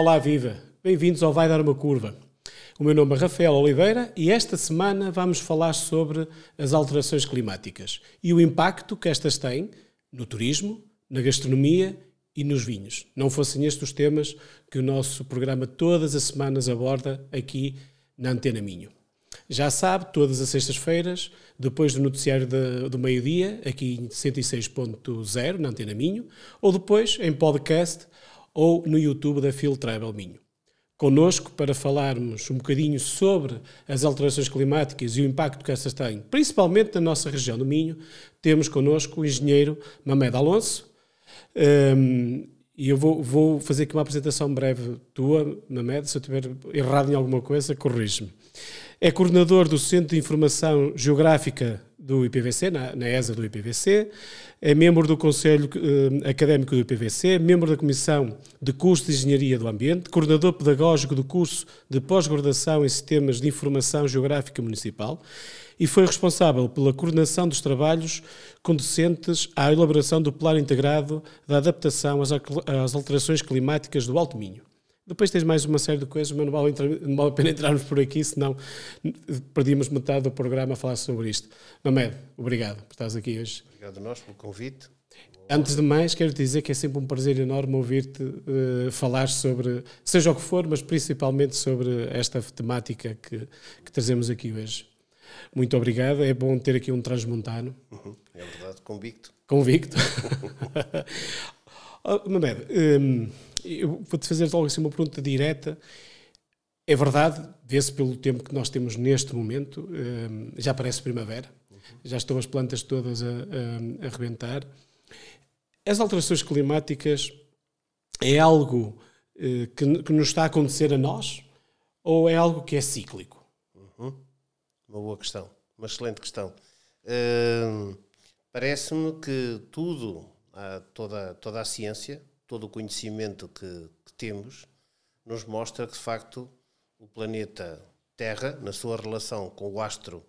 Olá, viva! Bem-vindos ao Vai Dar uma Curva. O meu nome é Rafael Oliveira e esta semana vamos falar sobre as alterações climáticas e o impacto que estas têm no turismo, na gastronomia e nos vinhos. Não fossem estes os temas que o nosso programa todas as semanas aborda aqui na Antena Minho. Já sabe, todas as sextas-feiras, depois do noticiário de, do meio-dia, aqui em 106.0, na Antena Minho, ou depois em podcast ou no YouTube da Phil Travel Minho. Conosco para falarmos um bocadinho sobre as alterações climáticas e o impacto que essas têm, principalmente na nossa região do Minho, temos connosco o engenheiro Mamed Alonso. Um, e eu vou, vou, fazer aqui uma apresentação breve tua, Mamed, se eu estiver errado em alguma coisa, corrige-me. É coordenador do Centro de Informação Geográfica do IPVC, na, na ESA do IPVC, é membro do Conselho eh, Académico do IPVC, membro da Comissão de Curso de Engenharia do Ambiente, coordenador pedagógico do curso de pós-graduação em Sistemas de Informação Geográfica Municipal. E foi responsável pela coordenação dos trabalhos conducentes à elaboração do Plano Integrado da Adaptação às, às Alterações Climáticas do Alto Minho. Depois tens mais uma série de coisas, mas não vale, não vale a pena entrarmos por aqui, senão perdíamos metade do programa a falar sobre isto. Mamed, obrigado por estares aqui hoje. Obrigado a nós pelo convite. Antes de mais, quero dizer que é sempre um prazer enorme ouvir-te uh, falar sobre, seja o que for, mas principalmente sobre esta temática que, que trazemos aqui hoje. Muito obrigado, é bom ter aqui um transmontano. Uhum, é verdade, convicto. Convicto. oh, Mamed, um, eu vou-te fazer logo assim uma pergunta direta. É verdade, vê-se pelo tempo que nós temos neste momento, hum, já parece primavera, já estão as plantas todas a, a, a rebentar. As alterações climáticas é algo eh, que, que, nos está a acontecer a nós ou é algo que é cíclico? Uhum. Uma boa questão, uma excelente questão. Uh, Parece-me que tudo, toda, toda a ciência, todo o conhecimento que, que temos nos mostra que, de facto, o planeta Terra, na sua relação com o astro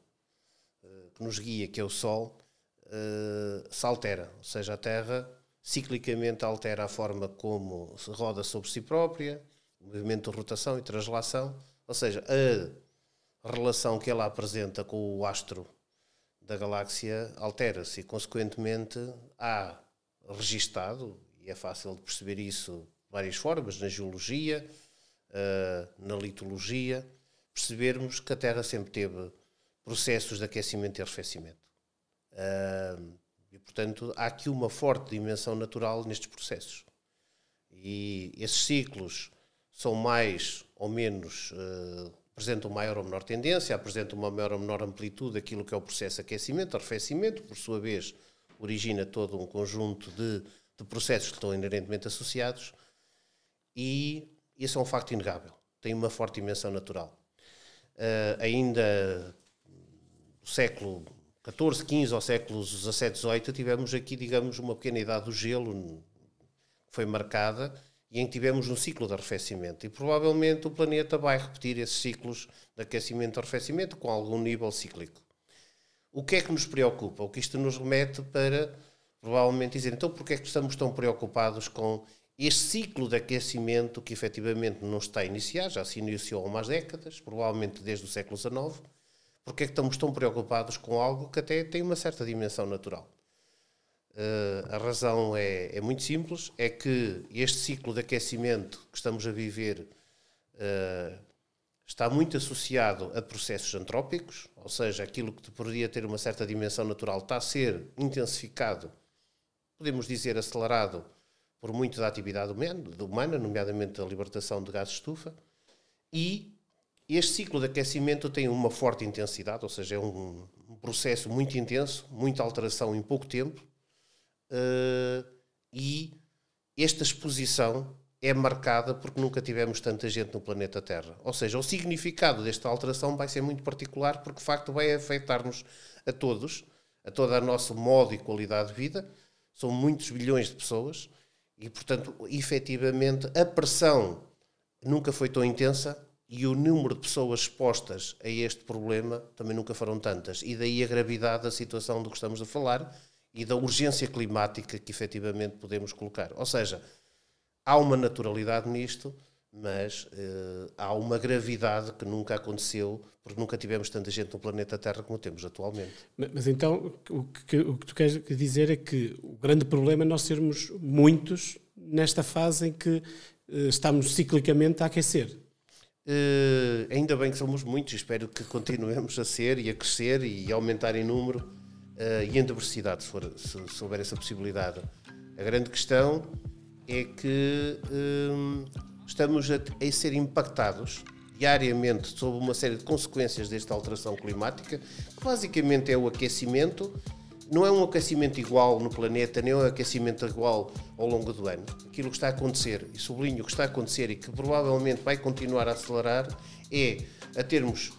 uh, que nos guia, que é o Sol, uh, se altera. Ou seja, a Terra ciclicamente altera a forma como se roda sobre si própria, o movimento de rotação e translação, ou seja, a relação que ela apresenta com o astro da galáxia altera-se e, consequentemente, há registado é fácil de perceber isso de várias formas, na geologia, uh, na litologia, percebermos que a Terra sempre teve processos de aquecimento e arrefecimento. Uh, e, portanto, há aqui uma forte dimensão natural nestes processos. E esses ciclos são mais ou menos, uh, apresentam maior ou menor tendência, apresentam uma maior ou menor amplitude daquilo que é o processo de aquecimento, arrefecimento, por sua vez, origina todo um conjunto de de processos que estão inerentemente associados e isso é um facto inegável. Tem uma forte dimensão natural. Uh, ainda no século XIV, XV ou séculos XVII, XVIII, tivemos aqui, digamos, uma pequena idade do gelo que foi marcada e em que tivemos um ciclo de arrefecimento. E provavelmente o planeta vai repetir esses ciclos de aquecimento e arrefecimento com algum nível cíclico. O que é que nos preocupa? O que isto nos remete para provavelmente dizer, então porquê é que estamos tão preocupados com este ciclo de aquecimento que efetivamente não está a iniciar, já se iniciou há umas décadas, provavelmente desde o século XIX, porque é que estamos tão preocupados com algo que até tem uma certa dimensão natural? Uh, a razão é, é, muito simples, é que este ciclo de aquecimento que estamos a viver uh, está muito associado a processos antrópicos, ou seja, aquilo que poderia ter uma certa dimensão natural está a ser intensificado podemos dizer acelerado por muito da atividade humana, nomeadamente a libertação de de estufa, e este ciclo de aquecimento tem uma forte intensidade, ou seja, é um, processo muito intenso, muita alteração em pouco tempo, uh, e esta exposição é marcada porque nunca tivemos tanta gente no planeta Terra. Ou seja, o significado desta alteração vai ser muito particular porque, de facto, vai afetar-nos a todos, a toda a nosso modo e qualidade de vida, são muitos bilhões de pessoas e, portanto, efetivamente, a pressão nunca foi tão intensa e o número de pessoas expostas a este problema também nunca foram tantas. E daí a gravidade da situação do que estamos a falar e da urgência climática que efetivamente podemos colocar. Ou seja, há uma naturalidade nisto, mas uh, há uma gravidade que nunca aconteceu, porque nunca tivemos tanta gente no planeta Terra como temos atualmente. Mas então, o que, o que tu queres dizer é que o grande problema é nós sermos muitos nesta fase em que uh, estamos ciclicamente a aquecer. Uh, ainda bem que somos muitos, espero que continuemos a ser e a crescer e aumentar em número e em diversidade, se, for, se, se, houver essa possibilidade. A grande questão é que estamos a, a ser impactados diariamente sob uma série de consequências desta alteração climática, que basicamente é o aquecimento. Não é um aquecimento igual no planeta, nem é um aquecimento igual ao longo do ano. Aquilo que está a acontecer, e sublinho o que está a acontecer e que provavelmente vai continuar a acelerar, é a termos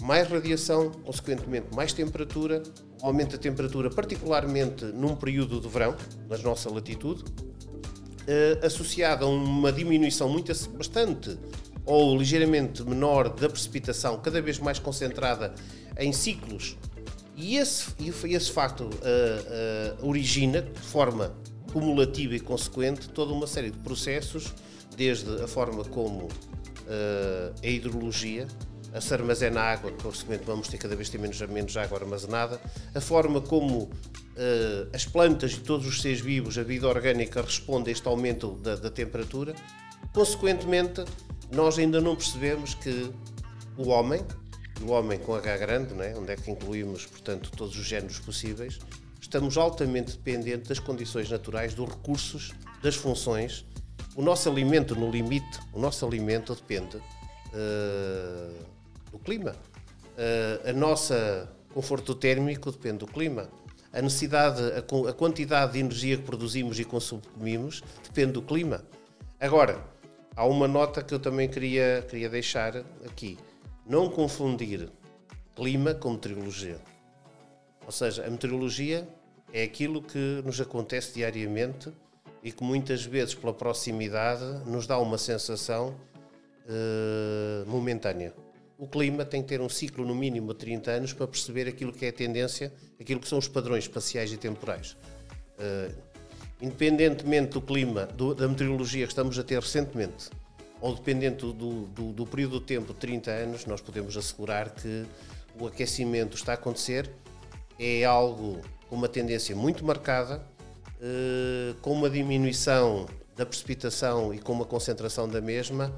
mais radiação, consequentemente mais temperatura, aumento da temperatura, particularmente num período de verão, na nossa latitude, eh, associada a uma diminuição muito, bastante ou ligeiramente menor da precipitação, cada vez mais concentrada em ciclos. E esse, esse facto uh, uh, origina, de forma cumulativa e consequente, toda uma série de processos, desde a forma como uh, a hidrologia, a se armazena água, que consequentemente vamos ter cada vez menos, menos água armazenada, a forma como uh, as plantas e todos os seres vivos, a vida orgânica responde a este aumento da, da temperatura. Consequentemente, nós ainda não percebemos que o homem, o homem com H grande, né, onde é que incluímos, portanto, todos os géneros possíveis, estamos altamente dependentes das condições naturais, dos recursos, das funções. O nosso alimento, no limite, o nosso alimento depende uh, do clima. Uh, a nossa conforto térmico depende do clima a necessidade, a, quantidade de energia que produzimos e consumimos depende do clima. Agora, há uma nota que eu também queria, queria deixar aqui. Não confundir clima com meteorologia. Ou seja, a meteorologia é aquilo que nos acontece diariamente e que muitas vezes, pela proximidade, nos dá uma sensação uh, momentânea o clima tem que ter um ciclo no mínimo de 30 anos para perceber aquilo que é a tendência, aquilo que são os padrões espaciais e temporais. Uh, independentemente do clima, do, da meteorologia que estamos a ter recentemente, ou dependente do, do, do, período de tempo de 30 anos, nós podemos assegurar que o aquecimento está a acontecer, é algo com uma tendência muito marcada, uh, com uma diminuição da precipitação e com uma concentração da mesma,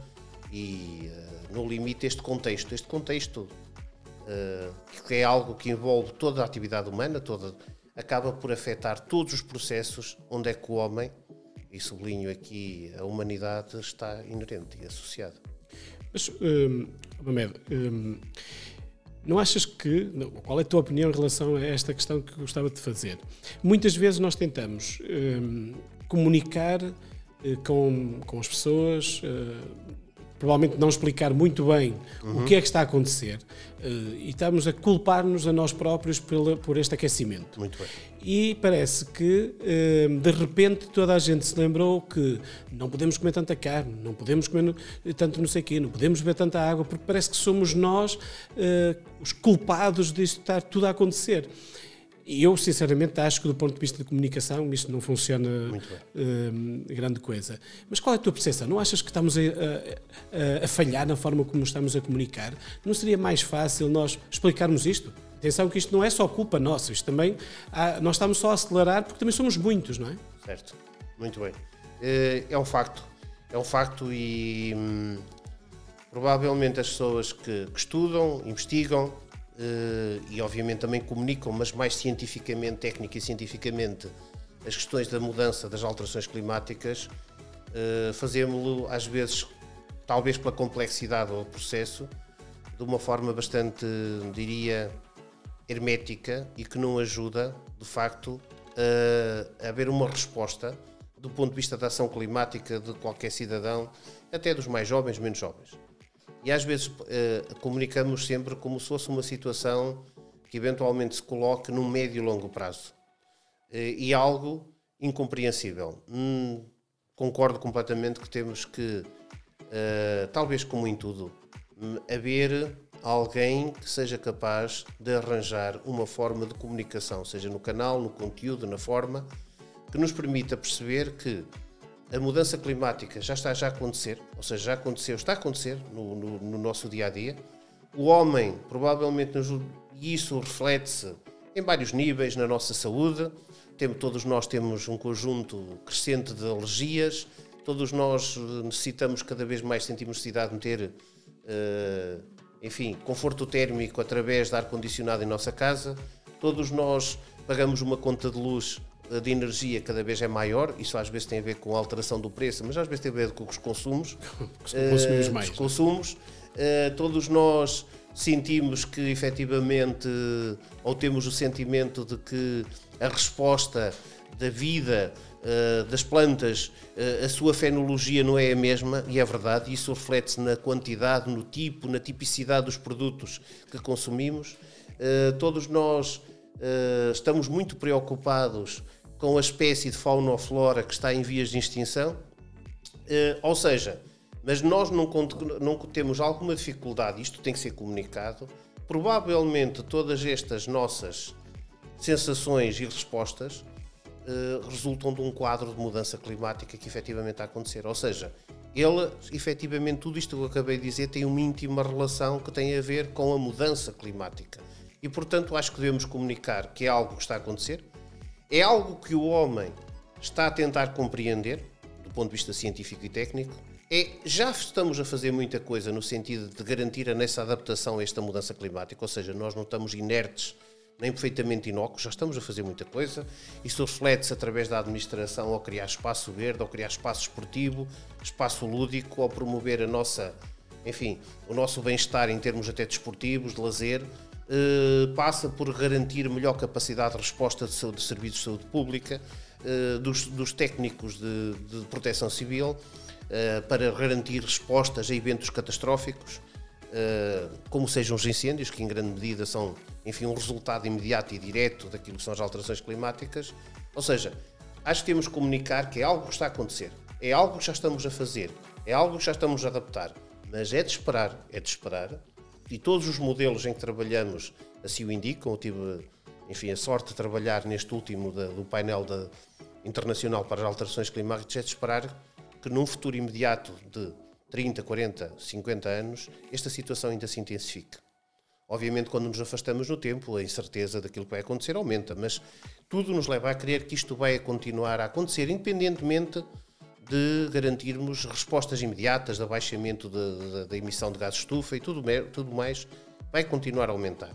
e uh, no limite este contexto. Este contexto, uh, que é algo que envolve toda a atividade humana, toda, acaba por afetar todos os processos onde é que o homem, e sublinho aqui a humanidade, está inerente e associado. Mas, um, Mamed, um, não achas que. Qual é a tua opinião em relação a esta questão que gostava de fazer? Muitas vezes nós tentamos um, comunicar uh, com, com as pessoas, provavelmente não explicar muito bem uhum. o que é que está a acontecer uh, e estamos a culpar-nos a nós próprios pela, por este aquecimento. Muito bem. E parece que uh, de repente toda a gente se lembrou que não podemos comer tanta carne, não podemos comer tanto não sei o quê, não podemos beber tanta água, porque parece que somos nós uh, os culpados disto estar tudo a acontecer. E eu, sinceramente, acho que do ponto de vista de comunicação isto não funciona uh, grande coisa. Mas qual é a tua percepção? Não achas que estamos a, a, a, falhar na forma como estamos a comunicar? Não seria mais fácil nós explicarmos isto? Atenção que isto não é só culpa nossa, isto também há, nós estamos só a acelerar porque também somos muitos, não é? Certo, muito bem. Eh, é um facto, é um facto e hum, provavelmente as pessoas que, que estudam, investigam, e obviamente também comunicam, mas mais cientificamente, técnica e cientificamente, as questões da mudança das alterações climáticas, uh, fazemos-lo às vezes, talvez pela complexidade do processo, de uma forma bastante, diria, hermética e que não ajuda, de facto, a haver uma resposta do ponto de vista da ação climática de qualquer cidadão, até dos mais jovens, menos jovens. E às vezes uh, comunicamos sempre como se fosse uma situação que eventualmente se coloque num médio e longo prazo. Uh, e algo incompreensível. Hum, concordo completamente que temos que, uh, talvez como em tudo, hum, haver alguém que seja capaz de arranjar uma forma de comunicação, seja no canal, no conteúdo, na forma, que nos permita perceber que a mudança climática já está já a acontecer, ou seja, já aconteceu, está a acontecer no, no, no nosso dia a dia. O homem, provavelmente, e isso reflete-se em vários níveis na nossa saúde. Temos, todos nós temos um conjunto crescente de alergias, todos nós eh, necessitamos cada vez mais, sentimos necessidade de ter, uh, enfim, conforto térmico através de ar-condicionado em nossa casa. Todos nós pagamos uma conta de luz de energia cada vez é maior, isso às vezes tem a ver com a alteração do preço, mas às vezes tem a ver com os consumos. Consumimos uh, mais. Os consumos. Uh, todos nós sentimos que efetivamente, ou temos o sentimento de que a resposta da vida uh, das plantas, a sua fenologia não é a mesma, e é verdade, isso reflete-se na quantidade, no tipo, na tipicidade dos produtos que consumimos. todos nós estamos muito preocupados com a espécie de fauna ou flora que está em vias de extinção. Uh, ou seja, mas nós não, não temos alguma dificuldade, isto tem que ser comunicado. Provavelmente todas estas nossas sensações e respostas uh, resultam de um quadro de mudança climática que efetivamente está a acontecer. Ou seja, ele, efetivamente, tudo isto que eu acabei de dizer tem uma íntima relação que tem a ver com a mudança climática. E, portanto, acho que devemos comunicar que é algo que está a acontecer, é algo que o homem está a tentar compreender, do ponto de vista científico e técnico. É, já estamos a fazer muita coisa no sentido de garantir a nossa adaptação a esta mudança climática, ou seja, nós não estamos inertes nem perfeitamente inócuos, já estamos a fazer muita coisa. Isso reflete-se através da administração ao criar espaço verde, ao criar espaço esportivo, espaço lúdico, ao promover a nossa, enfim, o nosso bem-estar em termos até desportivos, de lazer. Eh, passa por garantir melhor capacidade de resposta de, saúde, de serviços de saúde pública, uh, dos, dos, técnicos de, de proteção civil, uh, para garantir respostas a eventos catastróficos, como sejam os incêndios, que em grande medida são, enfim, um resultado imediato e direto daquilo que são as alterações climáticas. Ou seja, acho que temos que comunicar que é algo que está a acontecer, é algo que já estamos a fazer, é algo que já estamos a adaptar, mas é de esperar, é de esperar e todos os modelos em que trabalhamos assim o indicam. Eu tive, enfim, a sorte de trabalhar neste último da, do painel da, internacional para as alterações climáticas. É de esperar que num futuro imediato de 30, 40, 50 anos, esta situação ainda se intensifique. Obviamente, quando nos afastamos no tempo, a incerteza daquilo que vai acontecer aumenta, mas tudo nos leva a crer que isto vai continuar a acontecer, independentemente de garantirmos respostas imediatas de abaixamento da emissão de gases de estufa e tudo, tudo mais vai continuar a aumentar.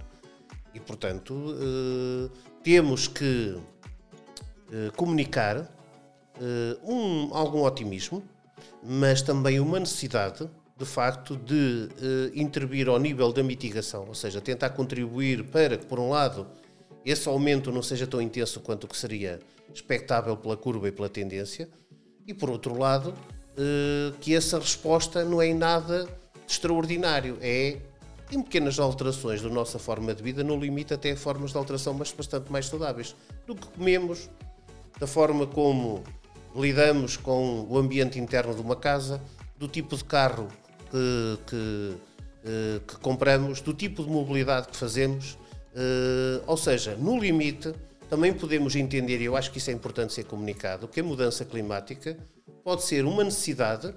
E, portanto, eh, temos que eh, comunicar eh, um, algum otimismo, mas também uma necessidade, de facto, de intervir ao nível da mitigação, ou seja, tentar contribuir para que, por um lado, esse aumento não seja tão intenso quanto o que seria expectável pela curva e pela tendência, e por outro lado, eh, que essa resposta não é em nada extraordinário, é em pequenas alterações da nossa forma de vida, no limite até formas de alteração mas bastante mais saudáveis, do que comemos, da forma como lidamos com o ambiente interno de uma casa, do tipo de carro que, que, eh, que compramos, do tipo de mobilidade que fazemos, eh, ou seja, no limite também podemos entender, e eu acho que isso é importante ser comunicado, que a mudança climática pode ser uma necessidade,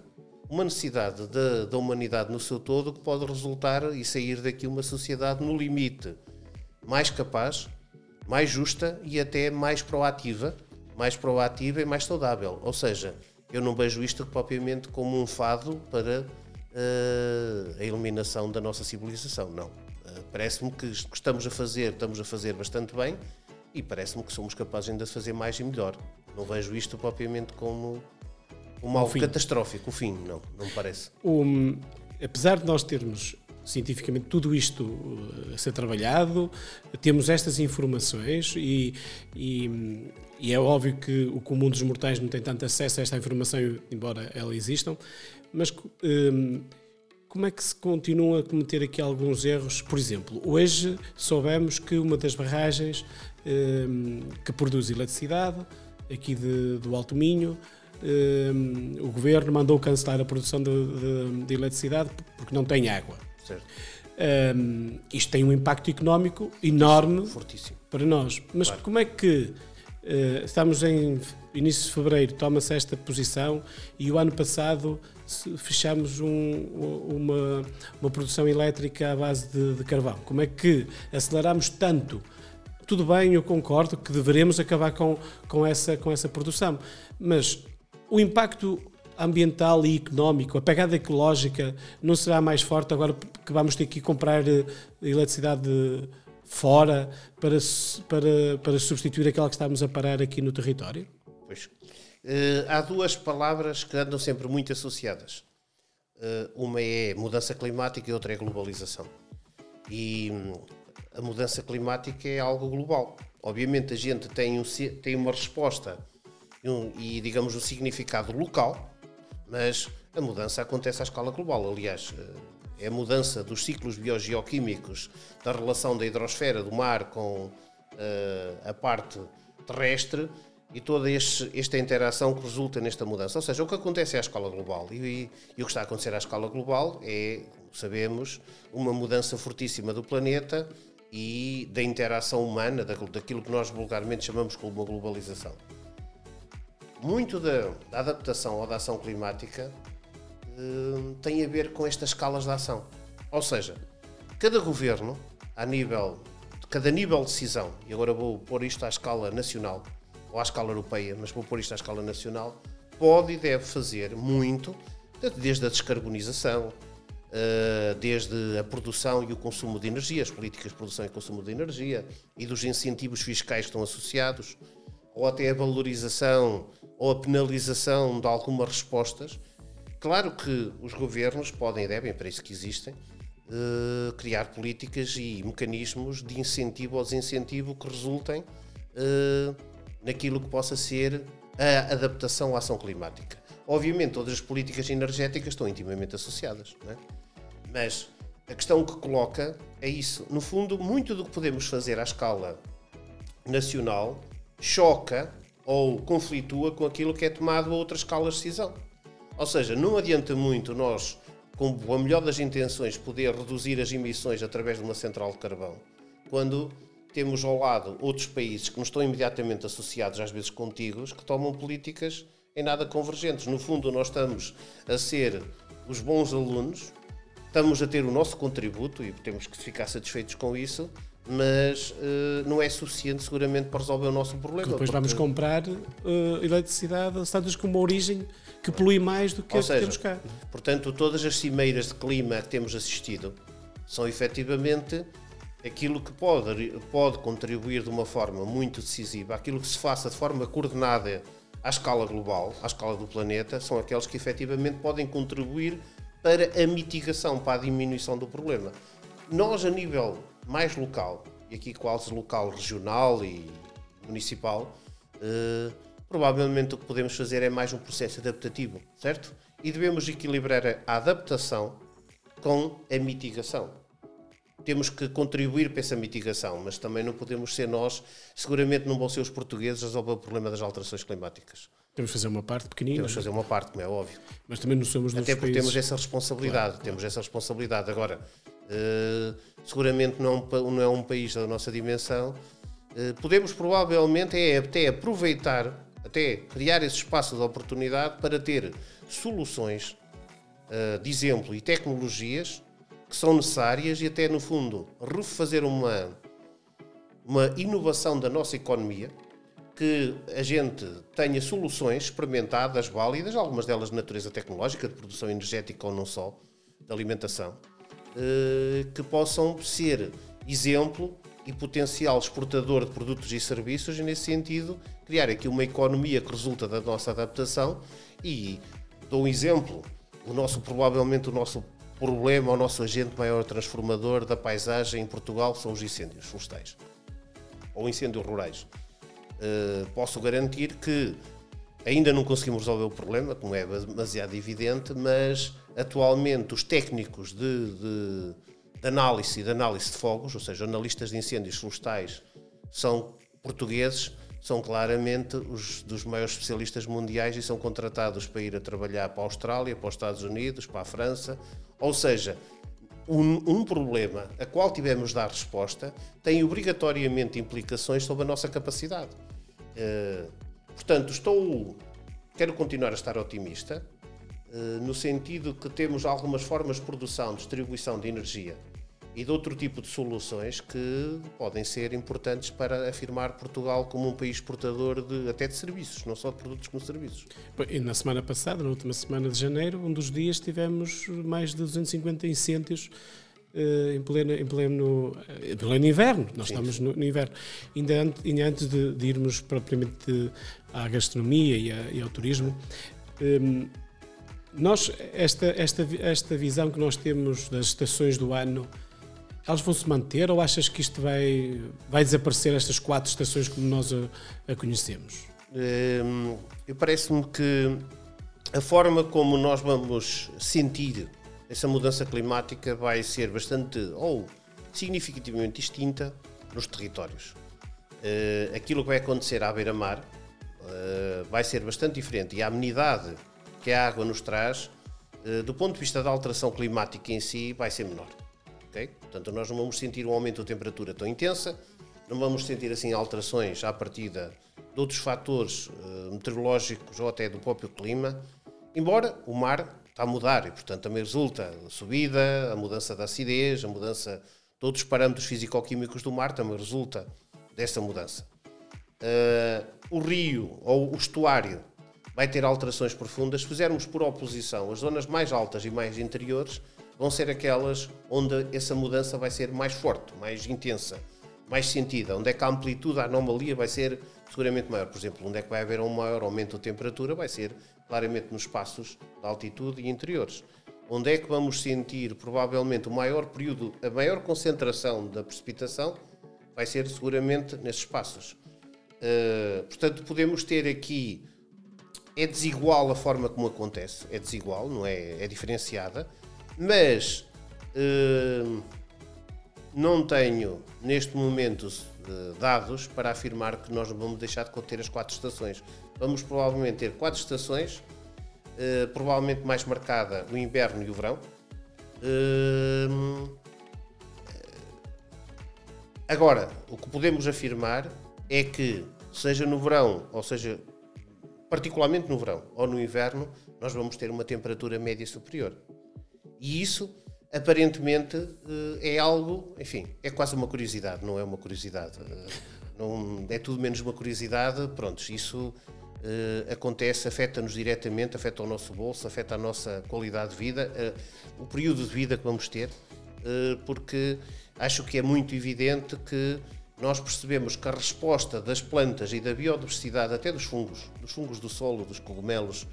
uma necessidade da, da humanidade no seu todo, que pode resultar e sair daqui uma sociedade no limite mais capaz, mais justa e até mais proativa, mais proativa e mais saudável. Ou seja, eu não vejo isto propriamente como um fado para uh, a eliminação da nossa civilização, não. Uh, Parece-me que estamos a fazer, estamos a fazer bastante bem e parece-me que somos capazes ainda de fazer mais e melhor. Não vejo isto propriamente como um mal catastrófico, o fim, não, não me parece. Um, apesar de nós termos cientificamente tudo isto uh, a ser trabalhado, temos estas informações e, e, e, é óbvio que o comum dos mortais não tem tanto acesso a esta informação, embora ela existam, mas um, como é que se continua a cometer aqui alguns erros? Por exemplo, hoje soubemos que uma das barragens que produz eletricidade, aqui de, do Alto Minho, um, o governo mandou cancelar a produção de, de, de eletricidade porque não tem água. Um, isto tem um impacto económico enorme Fortíssimo. para nós. Mas claro. como é que Uh, estamos em início de fevereiro, toma-se esta posição e o ano passado fechamos um, uma, uma produção elétrica à base de, de carvão. Como é que aceleramos tanto? Tudo bem, eu concordo que deveremos acabar com, com, essa, com essa produção, mas o impacto ambiental e económico, a pegada ecológica não será mais forte agora que vamos ter que comprar eh, eletricidade fora para, para, para substituir aquela que estamos a parar aqui no território? Pois. Uh, há duas palavras que andam sempre muito associadas. Uh, uma é mudança climática e outra é globalização. E hum, a mudança climática é algo global. Obviamente a gente tem, um, tem uma resposta um, e, digamos, um significado local, mas a mudança acontece à escala global. Aliás, uh, é a mudança dos ciclos biogeoquímicos da relação da hidrosfera do mar com uh, a parte terrestre e toda este, esta interação que resulta nesta mudança. Ou seja, o que acontece é à escala global. E, e, o que está a acontecer à escala global é, sabemos, uma mudança fortíssima do planeta e da interação humana, daquilo que nós vulgarmente chamamos como uma globalização. Muito da, da adaptação ou da ação climática uh, tem a ver com estas escalas de ação. Ou seja, cada governo, a nível, cada nível de decisão, e agora vou pôr isto à escala nacional, ou à escala europeia, mas vou pôr isto à escala nacional, pode e deve fazer muito, desde a descarbonização, eh, desde a produção e o consumo de energia, as políticas de produção e consumo de energia e dos incentivos fiscais que estão associados, ou até a valorização ou a penalização de algumas respostas Claro que os governos podem e devem, para isso que existem, uh, criar políticas e mecanismos de incentivo ou desincentivo que resultem uh, naquilo que possa ser a adaptação à ação climática. Obviamente, todas as políticas energéticas estão intimamente associadas, é? mas a questão que coloca é isso. No fundo, muito do que podemos fazer à escala nacional choca ou conflitua com aquilo que é tomado a outras escalas de decisão. Ou seja, não adianta muito nós, com a melhor das intenções, poder reduzir as emissões através de uma central de carvão, quando temos ao lado outros países que não estão imediatamente associados, às vezes contíguos, que tomam políticas em nada convergentes. No fundo, nós estamos a ser os bons alunos, estamos a ter o nosso contributo e temos que ficar satisfeitos com isso, mas uh, não é suficiente seguramente para resolver o nosso problema. Depois porque... vamos comprar uh, eletricidade estados com uma origem que polui mais do que Ou a seja, que temos cá. Portanto, todas as cimeiras de clima que temos assistido são efetivamente aquilo que pode, pode contribuir de uma forma muito decisiva, aquilo que se faça de forma coordenada à escala global, à escala do planeta, são aqueles que efetivamente podem contribuir para a mitigação, para a diminuição do problema. Nós, a nível mais local, e aqui quase local, regional e municipal, eh, provavelmente o que podemos fazer é mais um processo adaptativo, certo? E devemos equilibrar a adaptação com a mitigação. Temos que contribuir para essa mitigação, mas também não podemos ser nós, seguramente não vão ser os portugueses a resolver o problema das alterações climáticas. Temos que fazer uma parte pequenina. Temos que fazer uma parte, como é óbvio. Mas também não somos Até porque países... temos essa responsabilidade. Claro, temos essa responsabilidade. Agora, uh, seguramente não, não é um país da nossa dimensão. Uh, podemos provavelmente é até aproveitar até criar esse espaço de oportunidade para ter soluções uh, de exemplo e tecnologias que são necessárias e até no fundo refazer uma, uma inovação da nossa economia que a gente tenha soluções experimentadas, válidas, algumas delas de natureza tecnológica, de produção energética ou não só, de alimentação, eh, que possam ser exemplo e potencial exportador de produtos e serviços e, nesse sentido, criar aqui uma economia que resulta da nossa adaptação. E dou um exemplo, o nosso, provavelmente o nosso problema, o nosso agente maior transformador da paisagem em Portugal são os incêndios florestais ou incêndios rurais. Uh, posso garantir que ainda não conseguimos resolver o problema, como é demasiado evidente, mas atualmente os técnicos de, de de análise de análise de fogos, ou seja, analistas de incêndios florestais, são portugueses, são claramente os dos maiores especialistas mundiais e são contratados para ir a trabalhar para a Austrália, para os Estados Unidos, para a França. Ou seja, um, um problema a qual tivemos de dar resposta tem obrigatoriamente implicações sobre a nossa capacidade. Uh, portanto, estou, quero continuar a estar otimista, uh, no sentido que temos algumas formas de produção, distribuição de energia e de outro tipo de soluções que podem ser importantes para afirmar Portugal como um país exportador de, até de serviços, não só de produtos como serviços. E na semana passada, na última semana de janeiro, um dos dias tivemos mais de 250 incêndios uh, em, pleno, em, pleno, em pleno inverno. Nós Sim. estamos no, no, inverno. Ainda, antes, ainda antes de, de, irmos propriamente à gastronomia e, a, e ao turismo, um, ehm, nós, esta, esta, esta visão que nós temos das estações do ano elas vão se manter ou achas que isto vai, vai desaparecer, estas quatro estações como nós a, a conhecemos? Hum, Parece-me que a forma como nós vamos sentir essa mudança climática vai ser bastante ou significativamente distinta nos territórios. Uh, aquilo que vai acontecer à beira-mar uh, vai ser bastante diferente e a amenidade que a água nos traz, uh, do ponto de vista da alteração climática em si, vai ser menor. Okay? Portanto, nós não vamos sentir um aumento da temperatura tão intensa, não vamos sentir assim alterações à partida de outros fatores uh, meteorológicos ou até do próprio clima, embora o mar está a mudar e, portanto, também resulta a subida, a mudança da acidez, a mudança de outros parâmetros físico-químicos do mar também resulta dessa mudança. Uh, o rio ou o estuário vai ter alterações profundas. Se fizermos por oposição as zonas mais altas e mais interiores, vão ser aquelas onde essa mudança vai ser mais forte, mais intensa, mais sentida, onde é que a amplitude, a anomalia vai ser seguramente maior. Por exemplo, onde é que vai haver um maior aumento da temperatura, vai ser claramente nos espaços de altitude e interiores. Onde é que vamos sentir provavelmente o maior período, a maior concentração da precipitação, vai ser seguramente nesses espaços. Uh, portanto, podemos ter aqui é desigual a forma como acontece, é desigual, não é, é diferenciada, mas uh, não tenho neste momento uh, dados para afirmar que nós vamos deixar de conter as quatro estações. Vamos provavelmente ter quatro estações, uh, provavelmente mais marcada o inverno e o verão. agora, o que podemos afirmar é que, seja no verão, ou seja, particularmente no verão ou no inverno, nós vamos ter uma temperatura média superior. E isso, aparentemente, eh, é algo, enfim, é quase uma curiosidade, não é uma curiosidade. Eh, não, é tudo menos uma curiosidade. Pronto, isso uh, acontece, afeta-nos diretamente, afeta o nosso bolso, afeta a nossa qualidade de vida, uh, o período de vida que vamos ter, uh, porque acho que é muito evidente que nós percebemos que a resposta das plantas e da biodiversidade, até dos fungos, dos fungos do solo, dos cogumelos,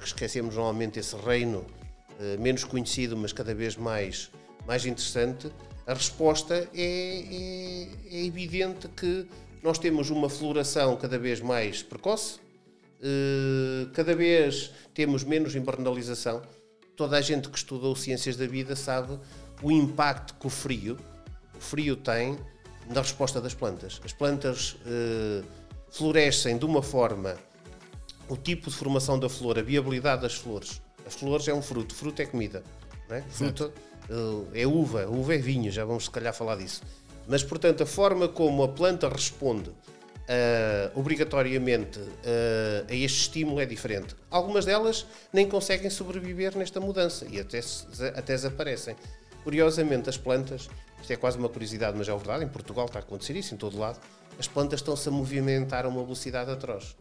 que esquecemos normalmente esse reino menos conhecido, mas cada vez mais, mais interessante, a resposta é, é, é evidente que nós temos uma floração cada vez mais precoce, eh, cada vez temos menos invernalização. Toda a gente que estudou ciências da vida sabe o impacto que o frio, o frio tem na resposta das plantas. As plantas eh, florescem de uma forma, o tipo de formação da flor, a viabilidade das flores flores é um fruto, fruto é comida. É? Fruto eh, é uva, uva é vinho, já vamos se calhar falar disso. Mas, portanto, a forma como a planta responde Uh, obrigatoriamente uh, a este estímulo é diferente. Algumas delas nem conseguem sobreviver nesta mudança e até, até desaparecem. Curiosamente, as plantas, isto é quase uma curiosidade, mas é verdade, em Portugal está a acontecer isso, em todo lado, as plantas estão-se a movimentar a uma velocidade atroz.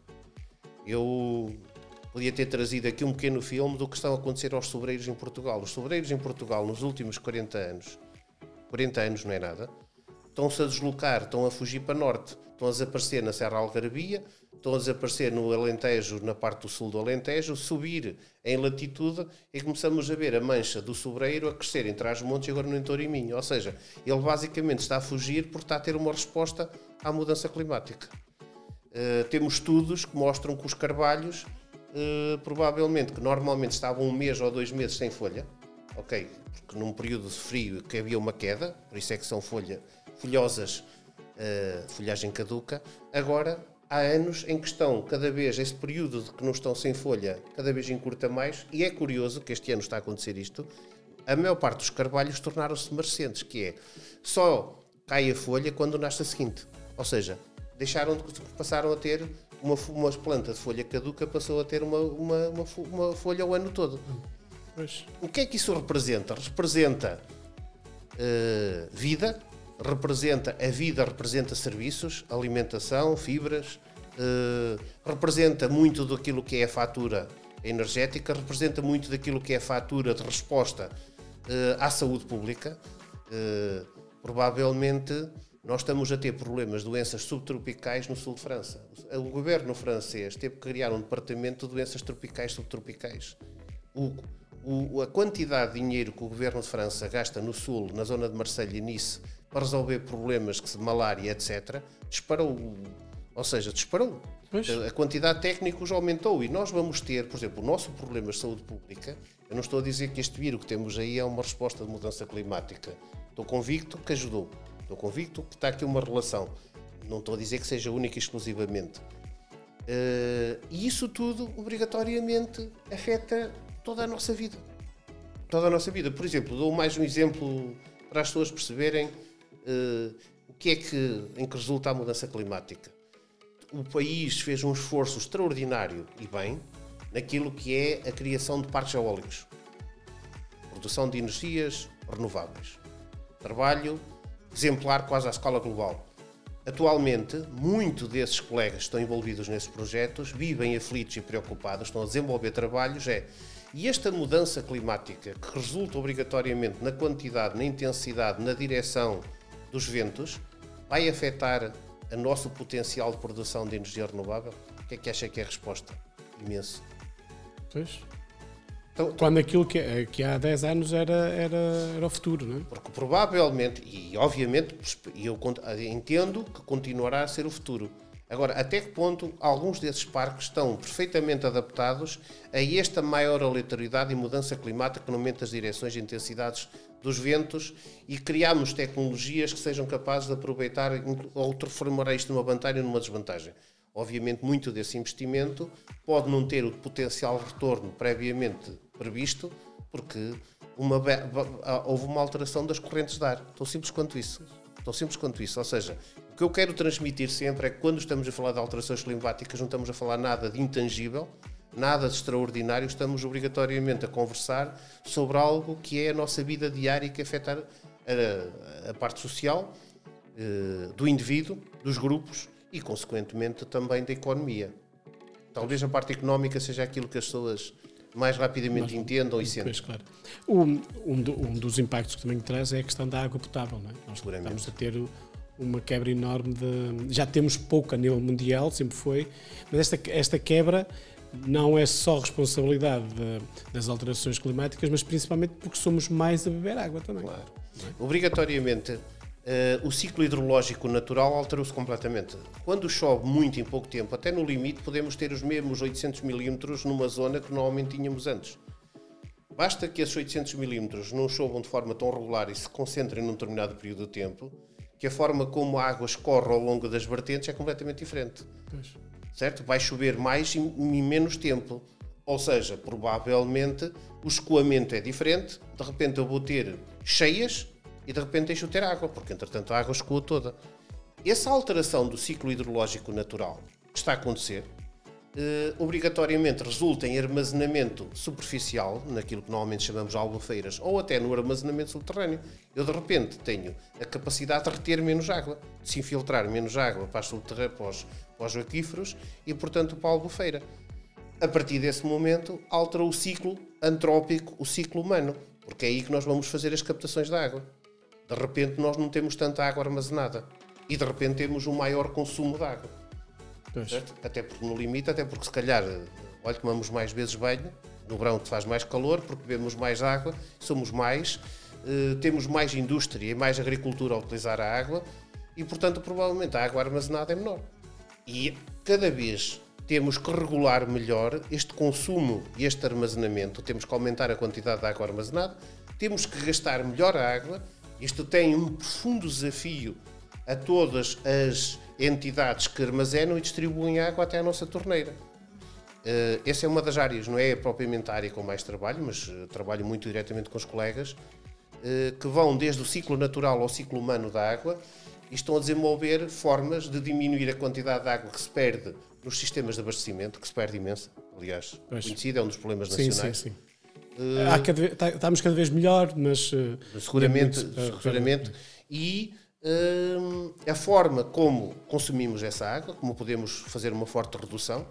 Eu podia ter trazido aqui um pequeno filme do que estão a acontecer aos sobreiros em Portugal. Os sobreiros em Portugal, nos últimos 40 anos, 40 anos não é nada, estão-se a deslocar, estão a fugir para norte, estão a desaparecer na Serra Algarabia, estão a desaparecer no Alentejo, na parte do sul do Alentejo, subir em latitude e começamos a ver a mancha do sobreiro a crescer entre as montes e agora no entorno Minho. Ou seja, ele basicamente está a fugir porque está a ter uma resposta à mudança climática. Uh, temos estudos que mostram que os carvalhos uh, provavelmente que normalmente estavam um mês ou dois meses sem folha, ok? Porque num período de frio que havia uma queda, por isso é que são folha, folhosas, uh, folhagem caduca. Agora há anos em que estão cada vez, esse período de que não estão sem folha, cada vez encurta mais, e é curioso que este ano está a acontecer isto. A maior parte dos carvalhos tornaram-se marcentes, que é só cai a folha quando nasce a seguinte. Ou seja, deixaram de, passaram a ter uma, uma planta de folha caduca passou a ter uma, uma, uma, uma folha o ano todo. Pois. O que é que isso representa? Representa uh, vida, representa a vida, representa serviços, alimentação, fibras, uh, representa muito daquilo que é a fatura energética, representa muito daquilo que é a fatura de resposta uh, à saúde pública. provavelmente nós estamos a ter problemas, doenças subtropicais no sul de França. O governo francês teve que criar um departamento de doenças tropicais subtropicais. O, o, a quantidade de dinheiro que o governo de França gasta no sul, na zona de Marselha e Nice, para resolver problemas de malária, etc., disparou. Ou seja, disparou. Pois. A quantidade de técnicos aumentou e nós vamos ter, por exemplo, o nosso problema de saúde pública. Eu não estou a dizer que este vírus que temos aí é uma resposta de mudança climática. Estou convicto que ajudou. Estou convicto que está aqui uma relação. Não estou a dizer que seja única e exclusivamente. Uh, e isso tudo, obrigatoriamente, afeta toda a nossa vida. Toda a nossa vida. Por exemplo, dou mais um exemplo para as pessoas perceberem uh, o que é que, em que resulta a mudança climática. O país fez um esforço extraordinário e bem naquilo que é a criação de parques eólicos, produção de energias renováveis. Trabalho exemplar quase à escala global. Atualmente, muitos desses colegas que estão envolvidos nesses projetos vivem aflitos e preocupados, estão a desenvolver trabalhos, é e esta mudança climática, que resulta obrigatoriamente na quantidade, na intensidade, na direção dos ventos, vai afetar o nosso potencial de produção de energia renovável? O que é que acha que é a resposta? Imenso. Pois. Então, Quando aquilo que, é, que há 10 anos era, era, era o futuro, não é? Porque provavelmente, e obviamente, eu entendo que continuará a ser o futuro. Agora, até que ponto alguns desses parques estão perfeitamente adaptados a esta maior aleatoriedade e mudança climática que aumenta as direções e intensidades dos ventos e criamos tecnologias que sejam capazes de aproveitar ou transformar isto numa vantagem ou numa desvantagem? Obviamente, muito desse investimento pode não ter o potencial retorno previamente previsto, porque uma, houve uma alteração das correntes de ar. Tão simples quanto isso. Tão simples quanto isso. Ou seja, o que eu quero transmitir sempre é que quando estamos a falar de alterações climáticas, não estamos a falar nada de intangível, nada de extraordinário, estamos obrigatoriamente a conversar sobre algo que é a nossa vida diária e que afeta a, a parte social eh, do indivíduo, dos grupos e, consequentemente, também da economia. Talvez a parte económica seja aquilo que as pessoas mais rapidamente Mas, entendam e. Pois, claro. Um, um, do, um, dos impactos que também traz é a questão da água potável. Não é? Nós estamos a ter uma quebra enorme de. Já temos pouco a nível mundial, sempre foi, mas esta, esta quebra não é só responsabilidade de, das alterações climáticas, mas principalmente porque somos mais a beber água também. Claro. É? Obrigatoriamente Uh, o ciclo hidrológico natural alterou-se completamente. Quando chove muito em pouco tempo, até no limite, podemos ter os mesmos 800 milímetros numa zona que normalmente tínhamos antes. Basta que esses 800 milímetros não chovam de forma tão regular e se concentrem num determinado período de tempo, que a forma como a água escorre ao longo das vertentes é completamente diferente. Pois. Certo? Vai chover mais em menos tempo. Ou seja, provavelmente o escoamento é diferente. De repente eu vou ter cheias e de repente deixo de ter água, porque entretanto a água escoa toda. Essa alteração do ciclo hidrológico natural que está a acontecer, eh, obrigatoriamente resulta em armazenamento superficial, naquilo que normalmente chamamos de albufeiras, ou até no armazenamento subterrâneo. Eu de repente tenho a capacidade de reter menos água, de se infiltrar menos água para, para, os, para os aquíferos e, portanto, para a albufeira. A partir desse momento, altera o ciclo antrópico, o ciclo humano, porque é aí que nós vamos fazer as captações de água. De repente nós não temos tanta água armazenada. E de repente temos um maior consumo de água. Até porque no limite, até porque se calhar, olha, tomamos mais vezes banho, no verão faz mais calor, porque bebemos mais água, somos mais, eh, temos mais indústria e mais agricultura a utilizar a água. E, portanto, provavelmente a água armazenada é menor. E cada vez temos que regular melhor este consumo e este armazenamento, temos que aumentar a quantidade de água armazenada, temos que gastar melhor a água isto tem um profundo desafio a todas as entidades que armazenam e distribuem água até à nossa torneira. Uh, essa é uma das áreas, não é propriamente a área com mais trabalho, mas uh, trabalho muito diretamente com os colegas, uh, que vão desde o ciclo natural ao ciclo humano da água e estão a desenvolver formas de diminuir a quantidade de água que se perde nos sistemas de abastecimento, que se perde imensa, aliás, pois. conhecido, é um dos problemas nacionais. Sim, sim, sim. Uh, cada vez, tá, estamos cada vez melhor, mas. Uh, seguramente, muito, seguramente. E uh, a forma como consumimos essa água, como podemos fazer uma forte redução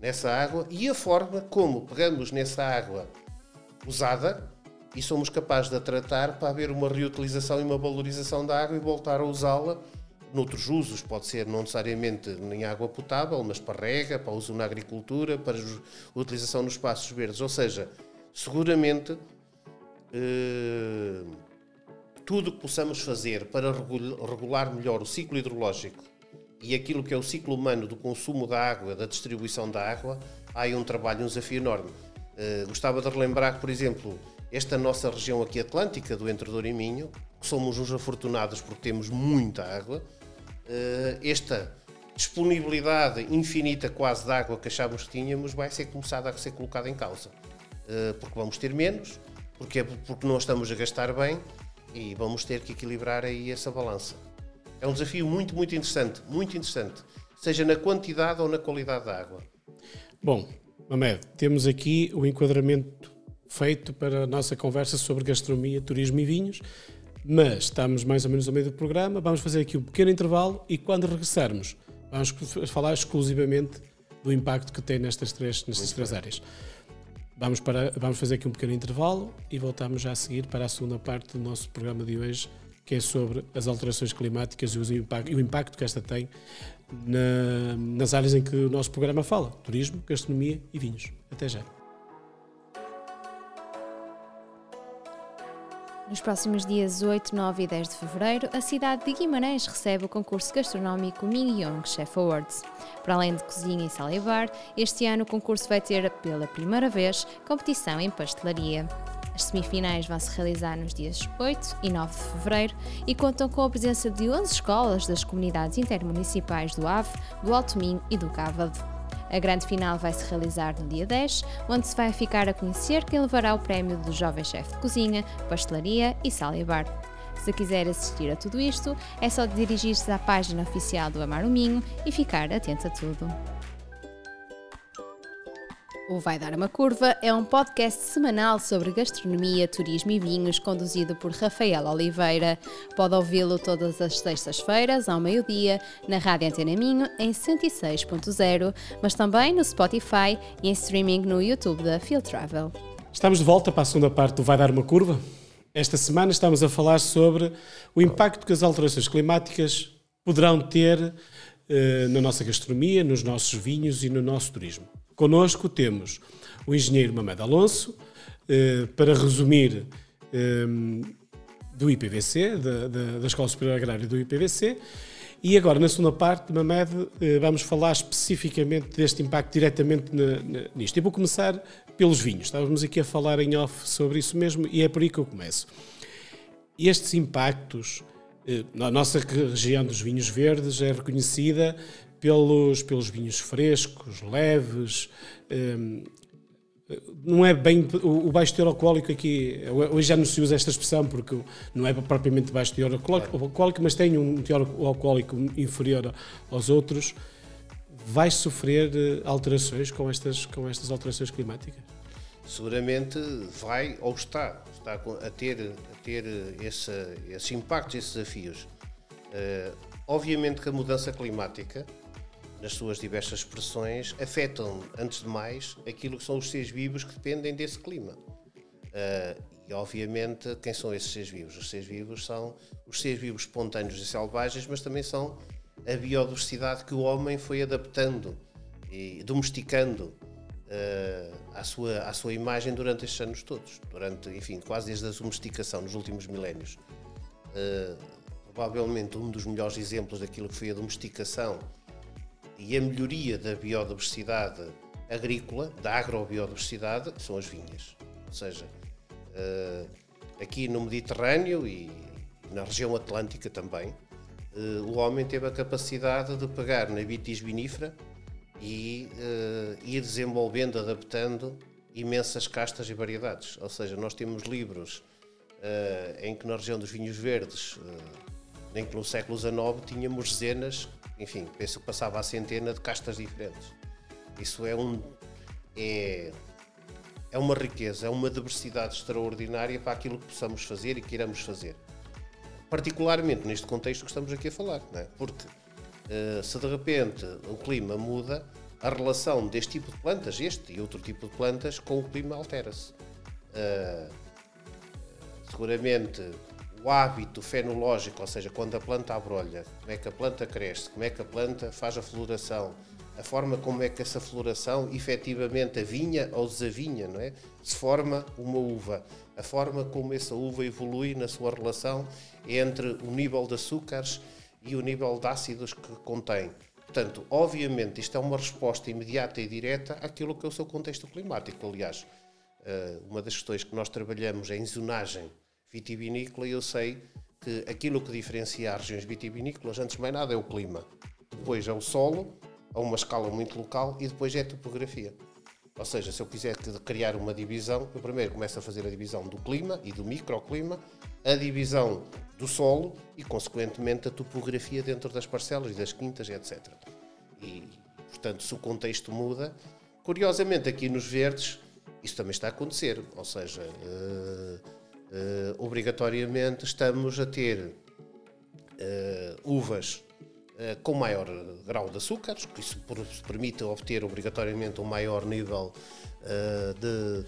nessa água, e a forma como pegamos nessa água usada e somos capazes de a tratar para haver uma reutilização e uma valorização da água e voltar a usá-la noutros usos, pode ser não necessariamente em água potável, mas para rega, para uso na agricultura, para utilização nos espaços verdes. Ou seja, seguramente eh, tudo o que possamos fazer para regular melhor o ciclo hidrológico e aquilo que é o ciclo humano do consumo da água, da distribuição da água, há aí um trabalho, um desafio enorme. Eh, gostava de relembrar por exemplo, esta nossa região aqui atlântica, do Entre Douro e Minho, que somos uns afortunados porque temos muita água, eh, esta disponibilidade infinita quase de água que achávamos que tínhamos vai ser começada a ser colocada em causa. Eh, porque vamos ter menos, porque, é porque não estamos a gastar bem e vamos ter que equilibrar aí essa balança. É um desafio muito, muito interessante, muito interessante, seja na quantidade ou na qualidade da água. Bom, Mamed, temos aqui o enquadramento feito para a nossa conversa sobre gastronomia, turismo e vinhos, mas estamos mais ou menos no meio do programa, vamos fazer aqui um pequeno intervalo e quando regressarmos vamos falar exclusivamente do impacto que tem nestas três, nestas três áreas. Vamos, para, vamos fazer aqui um pequeno intervalo e voltamos já a seguir para a segunda parte do nosso programa de hoje, que é sobre as alterações climáticas e o impacto, e o impacto que esta tem na, nas áreas em que o nosso programa fala: turismo, gastronomia e vinhos. Até já. Nos próximos dias 8, 9 e 10 de fevereiro, a cidade de Guimarães recebe o concurso gastronómico Ming Yong Chef Awards. Para além de cozinha e salivar, este ano o concurso vai ter, pela primeira vez, competição em pastelaria. As semifinais vão se realizar nos dias 8 e 9 de fevereiro e contam com a presença de 11 escolas das comunidades intermunicipais do Ave, do Alto Minho e do Cávado. A grande final vai se realizar no dia 10, onde se vai ficar a conhecer quem levará o prémio do Jovem Chefe de Cozinha, Pastelaria e Salibar. Se quiser assistir a tudo isto, é só dirigir-se à página oficial do Amar o Minho e ficar atento a tudo. O Vai Dar uma Curva é um podcast semanal sobre gastronomia, turismo e vinhos, conduzido por Rafael Oliveira. Pode ouvi-lo todas as sextas-feiras, ao meio-dia, na Rádio Antena Minho, em 106.0, mas também no Spotify e em streaming no YouTube da Field Travel. Estamos de volta para a segunda parte do Vai Dar uma Curva. Esta semana estamos a falar sobre o impacto que as alterações climáticas poderão ter eh, na nossa gastronomia, nos nossos vinhos e no nosso turismo. Conosco temos o engenheiro Mamed Alonso, eh, para resumir, eh, do IPVC, da, Escola Superior Agrária do IPVC. E agora, na segunda parte, Mamed, eh, vamos falar especificamente deste impacto diretamente na, na, nisto. E vou começar pelos vinhos. Estávamos aqui a falar em off sobre isso mesmo e é por aí que eu começo. Estes impactos, a nossa região dos vinhos verdes é reconhecida pelos, pelos vinhos frescos, leves. Um, não é bem o, baixo teor alcoólico aqui. Hoje já não se usa esta expressão porque não é propriamente baixo teor alcoólico, mas tem um teor alcoólico inferior aos outros. Vai sofrer eh, alterações com estas, com estas alterações climáticas? Seguramente vai ou está, está a ter, a ter esse, esses impactos, esses desafios. Uh, obviamente que a mudança climática nas suas diversas expressões, afetam, antes de mais, aquilo que são os seres vivos que dependem desse clima. Uh, e, obviamente, quem são esses seres vivos? Os seres vivos são os seres vivos espontâneos e selvagens, mas também são a biodiversidade que o homem foi adaptando e domesticando uh, à, sua, à sua imagem durante estes anos todos, durante, enfim, quase desde a domesticação, nos últimos milénios. Uh, provavelmente um dos melhores exemplos daquilo que foi a domesticação e a melhoria da biodiversidade agrícola, da agrobiodiversidade, são as vinhas. Ou seja, eh, aqui no Mediterrâneo e na região atlântica também, eh, o homem teve a capacidade de pegar na vitis vinífera e uh, ir desenvolvendo, adaptando imensas castas e variedades. Ou seja, nós temos livros em que na região dos vinhos verdes nem que no século XIX tínhamos dezenas, enfim, penso que passava a centena de castas diferentes. Isso é um é, é uma riqueza, é uma diversidade extraordinária para aquilo que possamos fazer e que iremos fazer. Particularmente neste contexto que estamos aqui a falar, é? porque uh, se de repente o clima muda, a relação deste tipo de plantas, este e outro tipo de plantas, com o clima altera-se. Uh, seguramente o hábito fenológico, ou seja, quando a planta abrolha, como é que a planta cresce, como é que a planta faz a floração, a forma como é que essa floração efetivamente avinha ou desavinha, não é? Se forma uma uva, a forma como essa uva evolui na sua relação entre o nível de açúcares e o nível de ácidos que contém. Portanto, obviamente, isto é uma resposta imediata e direta àquilo que é o seu contexto climático. Aliás, eh, uma das questões que nós trabalhamos é em zonagem vitivinícola e eu sei que aquilo que diferencia as regiões vitivinícolas, antes de mais nada, é o clima. Depois é o solo, a uma escala muito local, e depois é a topografia. Ou seja, se eu quiser criar uma divisão, eu primeiro começo a fazer a divisão do clima e do microclima, a divisão do solo e, consequentemente, a topografia dentro das parcelas e das quintas, etc. E, portanto, se o contexto muda, curiosamente aqui nos verdes, isso também está a acontecer. Ou seja, uh, uh, obrigatoriamente estamos a ter uh, uvas uh, com maior grau de açúcares, que isso permite obter obrigatoriamente um maior nível de,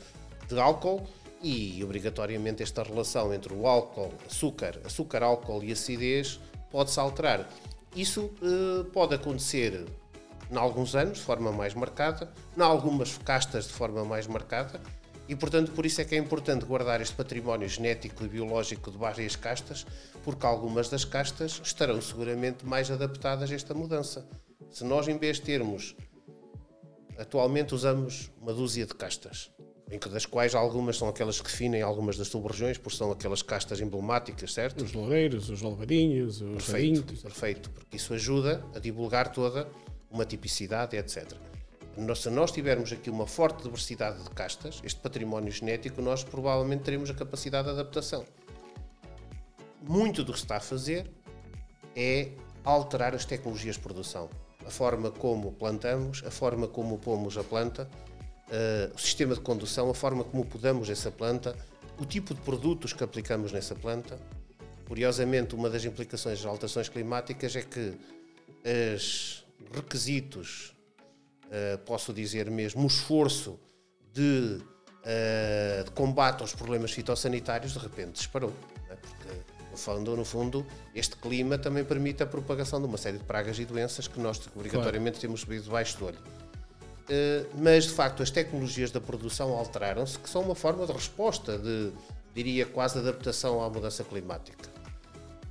de álcool e obrigatoriamente esta relação entre o álcool, açúcar, açúcar, álcool e acidez pode-se alterar. Isso pode acontecer em alguns anos de forma mais marcada, em algumas castas de forma mais marcada, e, portanto, por isso é que é importante guardar este património genético e biológico de várias castas, porque algumas das castas estarão seguramente mais adaptadas a esta mudança. Se nós, em vez de termos, atualmente usamos uma dúzia de castas, das quais algumas são aquelas que definem algumas das sub-regiões, porque são aquelas castas emblemáticas, certo? Os loureiros, os alvadinhos, os perfeito, perfeito, porque isso ajuda a divulgar toda uma tipicidade, etc se nós tivermos aqui uma forte diversidade de castas, este património genético, nós provavelmente teremos a capacidade de adaptação. Muito do que se está a fazer é alterar as tecnologias de produção. A forma como plantamos, a forma como pomos a planta, uh, o sistema de condução, a forma como podamos essa planta, o tipo de produtos que aplicamos nessa planta. Curiosamente, uma das implicações das alterações climáticas é que os requisitos eh, posso dizer mesmo, o esforço de, uh, de, combate aos problemas fitossanitários de repente disparou. Né? Porque, no fundo, no fundo, este clima também permite a propagação de uma série de pragas e doenças que nós obrigatoriamente claro. temos subido debaixo do olho. Uh, mas, de facto, as tecnologias da produção alteraram-se, que são uma forma de resposta, de, diria, quase adaptação à mudança climática.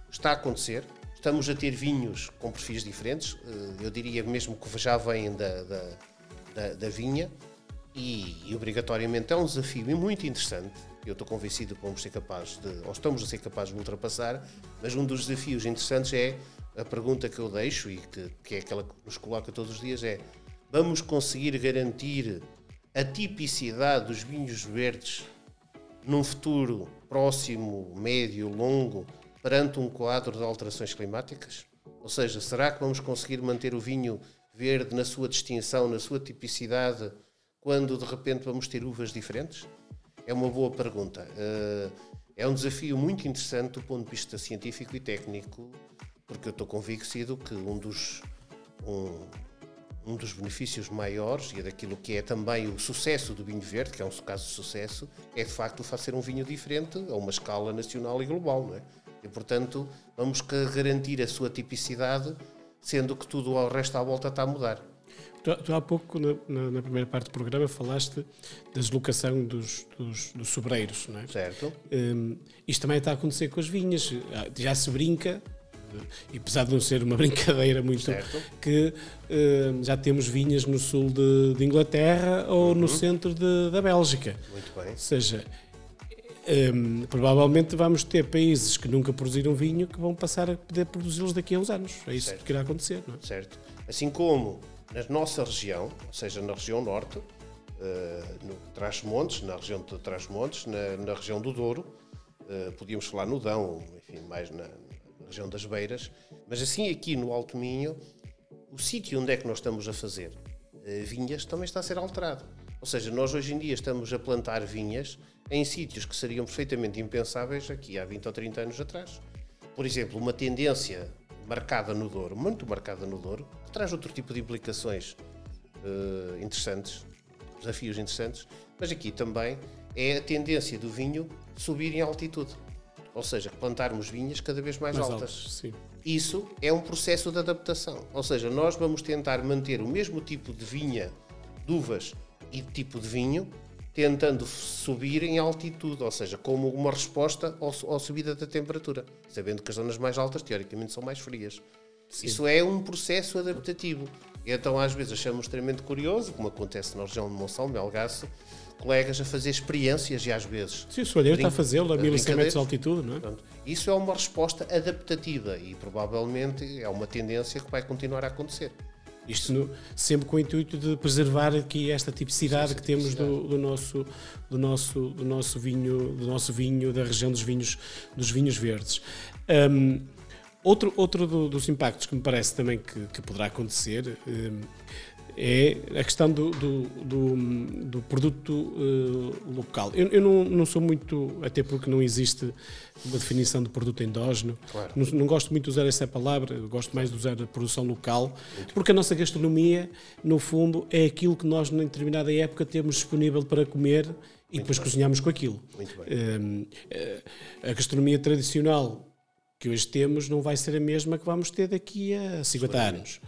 Está a acontecer, Estamos a ter vinhos com perfis diferentes, eh, eu diria mesmo que já vêm da, da, da, da vinha, e, e, obrigatoriamente é um desafio muito interessante. Eu estou convencido que vamos ser capazes de, ou estamos a ser capazes de ultrapassar, mas um dos desafios interessantes é a pergunta que eu deixo e que, que é aquela que nos coloca todos os dias: é vamos conseguir garantir a tipicidade dos vinhos verdes num futuro próximo, médio, longo, perante um quadro de alterações climáticas? Ou seja, será que vamos conseguir manter o vinho verde na sua distinção, na sua tipicidade, quando de repente vamos ter uvas diferentes? É uma boa pergunta. Eh, é um desafio muito interessante do ponto de vista científico e técnico, porque eu estou convencido que um dos, um, um dos benefícios maiores e daquilo que é também o sucesso do vinho verde, que é um caso de sucesso, é de facto fazer um vinho diferente a uma escala nacional e global, não é? E, portanto, vamos garantir a sua tipicidade, sendo que tudo ao resto à volta está a mudar. Tu, tu há pouco, na, na, na, primeira parte do programa, falaste da deslocação dos, dos, dos sobreiros, não é? Certo. Um, isto também está a acontecer com as vinhas. Já se brinca, e apesar de não ser uma brincadeira muito, certo. que um, já temos vinhas no sul de, de Inglaterra ou uhum. no centro de, da Bélgica. Muito bem. Ou seja, um, provavelmente vamos ter países que nunca produziram vinho que vão passar a poder produzi-los daqui a uns anos. É isso certo. que irá acontecer, não é? Certo. Assim como na nossa região, ou seja, na região norte, uh, no Trás-Montes, na região de Trás-Montes, na, na, região do Douro, uh, podíamos falar no Dão, enfim, mais na, na região das Beiras, mas assim aqui no Alto Minho, o sítio onde é que nós estamos a fazer uh, vinhas também está a ser alterado. Ou seja, nós hoje em dia estamos a plantar vinhas em sítios que seriam perfeitamente impensáveis aqui há 20 ou 30 anos atrás. Por exemplo, uma tendência marcada no Douro, muito marcada no Douro, que traz outro tipo de implicações uh, interessantes, desafios interessantes, mas aqui também é a tendência do vinho subir em altitude. Ou seja, plantarmos vinhas cada vez mais, mais altas. altas Isso é um processo de adaptação. Ou seja, nós vamos tentar manter o mesmo tipo de vinha, de uvas e de tipo de vinho, tentando subir em altitude, ou seja, como uma resposta à subida da temperatura, sabendo que as zonas mais altas, teoricamente, são mais frias. Sim. Isso é um processo adaptativo. Então, às vezes, achamos extremamente curioso, como acontece na região de Monção, Melgaço, colegas a fazer experiências e às vezes. Sim, o Soalheiro está a fazê-lo a 1100 metros de altitude, não é? Isso é uma resposta adaptativa e provavelmente é uma tendência que vai continuar a acontecer. Isto no, sempre com o intuito de preservar aqui esta tipicidade sim, que temos do, do, nosso, do, nosso, do nosso vinho, do nosso vinho da região dos vinhos, dos vinhos verdes. Um, outro outro do, dos impactos que me parece também que, que poderá acontecer um, é a questão do, do, do, do produto uh, local. Eu, eu não, não, sou muito, até porque não existe uma definição de produto endógeno, claro. não, não, gosto muito de usar essa palavra, gosto mais de usar a produção local, porque a nossa gastronomia, no fundo, é aquilo que nós, em determinada época, temos disponível para comer e depois bem. cozinhamos com aquilo. Muito. Uh, a gastronomia tradicional que hoje temos não vai ser a mesma que vamos ter daqui a 50 anos.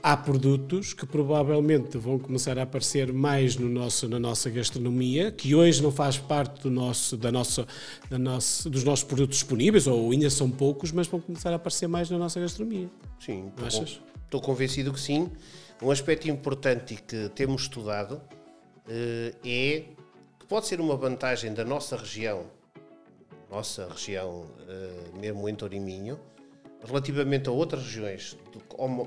Há produtos que provavelmente vão começar a aparecer mais no nosso, na nossa gastronomia, que hoje não faz parte do nosso, da nossa, da nossa, dos nossos produtos disponíveis, ou ainda são poucos, mas vão começar a aparecer mais na nossa gastronomia. Sim, achas? Estou convencido que sim. Um aspecto importante que temos estudado uh, é que pode ser uma vantagem da nossa região, nossa região, uh, mesmo em Toriminho, relativamente a outras regiões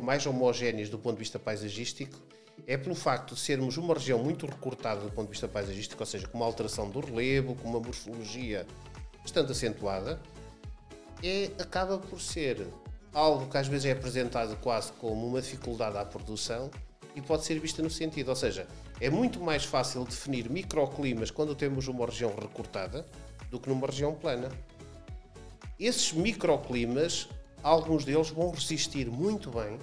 mais homogéneas do ponto de vista paisagístico, é pelo facto de sermos uma região muito recortada do ponto de vista paisagístico, ou seja, com uma alteração do relevo, com uma morfologia bastante acentuada, é, acaba por ser algo que às vezes é apresentado quase como uma dificuldade à produção e pode ser vista no sentido, ou seja, é muito mais fácil definir microclimas quando temos uma região recortada do que numa região plana. Esses microclimas Alguns deles vão resistir muito bem,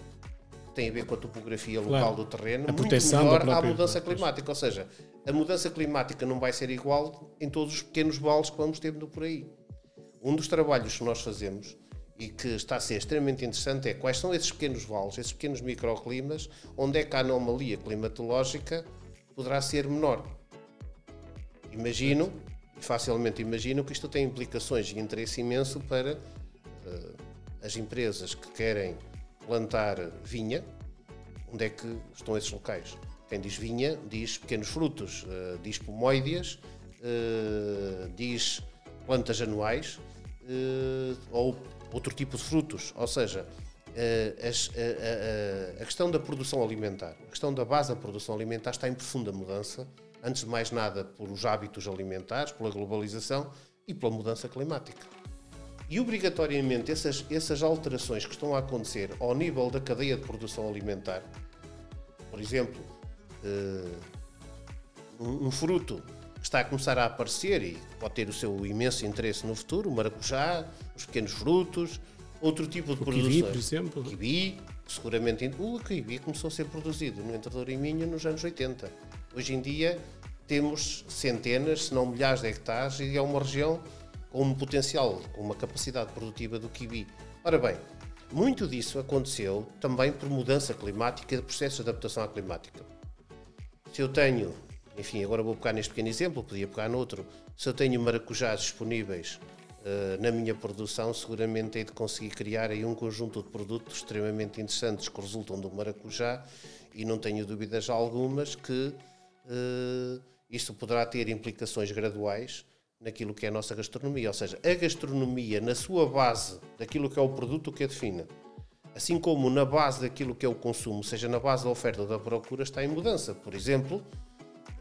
tem a ver com a topografia local claro. do terreno, a muito melhor à mudança climática. Ou seja, a mudança climática não vai ser igual em todos os pequenos vales que vamos tendo por aí. Um dos trabalhos que nós fazemos e que está a ser extremamente interessante é quais são esses pequenos vales, esses pequenos microclimas, onde é que a anomalia climatológica poderá ser menor. Imagino, facilmente imagino, que isto tem implicações e interesse imenso para uh, as empresas que querem plantar vinha, onde é que estão esses locais? Quem diz vinha diz pequenos frutos, uh, diz pomoideas, uh, diz plantas anuais uh, ou outro tipo de frutos. Ou seja, a, a, questão da produção alimentar, a questão da base da produção alimentar está em profunda mudança, antes de mais nada por os hábitos alimentares, pela globalização e pela mudança climática. E obrigatoriamente essas, essas alterações que estão a acontecer ao nível da cadeia de produção alimentar, por exemplo, uh, um, um, fruto que está a começar a aparecer e pode ter o seu imenso interesse no futuro, o maracujá, os pequenos frutos, outro tipo de o produções. Kiwi, por exemplo. O kiwi, seguramente. O kiwi começou a ser produzido no Entrador em Minho nos anos 80. Hoje em dia temos centenas, se não milhares de hectares e é uma região com um potencial, com uma capacidade produtiva do kiwi. Ora bem, muito disso aconteceu também por mudança climática e processo de adaptação à climática. Se eu tenho, enfim, agora vou pegar neste pequeno exemplo, podia pegar noutro, se eu tenho maracujás disponíveis uh, na minha produção, seguramente hei de conseguir criar aí um conjunto de produtos extremamente interessantes que resultam do maracujá e não tenho dúvidas algumas que uh, isto poderá ter implicações graduais naquilo que é a nossa gastronomia. Ou seja, a gastronomia, na sua base daquilo que é o produto que a define, assim como na base daquilo que é o consumo, seja na base da oferta ou da procura, está em mudança. Por exemplo,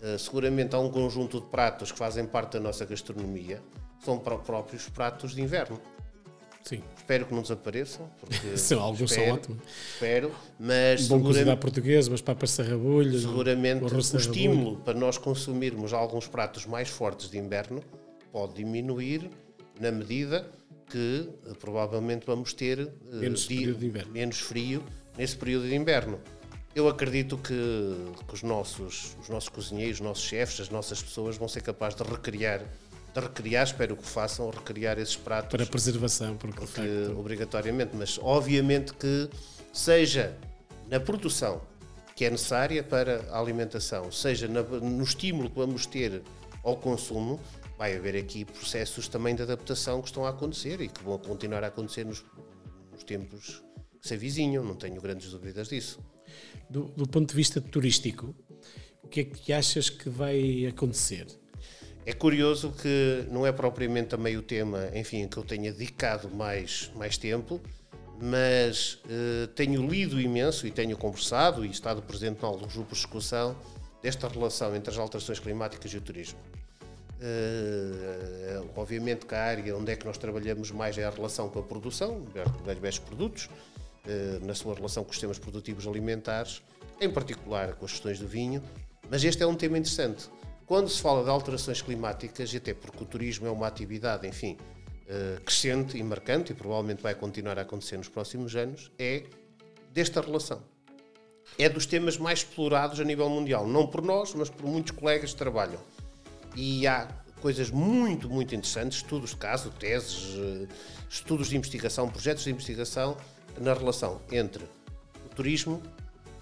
eh, seguramente há um conjunto de pratos que fazem parte da nossa gastronomia, são próprios pratos de inverno. Sim. Espero que não desapareçam, porque São, alguns são espero, ótimos. Espero, mas Bom cozinhar português, mas papas sarrabulhas. seguramente o estímulo para nós consumirmos alguns pratos mais fortes de inverno pode diminuir na medida que eh, provavelmente vamos ter eh, Menos período de inverno. menos frio nesse período de inverno. Eu acredito que, que os, nossos, os nossos cozinheiros, os nossos chefes, as nossas pessoas vão ser capazes de recriar, de recriar, espero que façam, recriar esses pratos Para preservação, porque, de que, facto, obrigatoriamente, mas obviamente que seja na produção que é necessária para a alimentação, seja na- no estímulo que vamos ter ao consumo, vai haver aqui processos também de adaptação que estão a acontecer e que vão continuar a acontecer nos, nos tempos que se avizinham, não tenho grandes dúvidas disso. do, do ponto de vista turístico, o que é que achas que vai acontecer? É curioso que não é propriamente também o tema, enfim, que eu tenha dedicado mais, mais tempo, mas eh, tenho lido imenso e tenho conversado e estado presente em alguns grupos de discussão desta relação entre as alterações climáticas e o turismo. Eh, obviamente que a área onde é que nós trabalhamos mais é a relação com a produção, diversos produtos, eh, na sua relação com os sistemas produtivos alimentares, em particular com as questões do vinho, mas este é um tema interessante. Quando se fala de alterações climáticas, e até porque o turismo é uma atividade, enfim, eh, crescente e marcante, e provavelmente vai continuar a acontecer nos próximos anos, é desta relação. É dos temas mais explorados a nível mundial, não por nós, mas por muitos colegas que trabalham. E há coisas muito, muito interessantes, estudos de caso, teses, eh, estudos de investigação, projetos de investigação na relação entre o turismo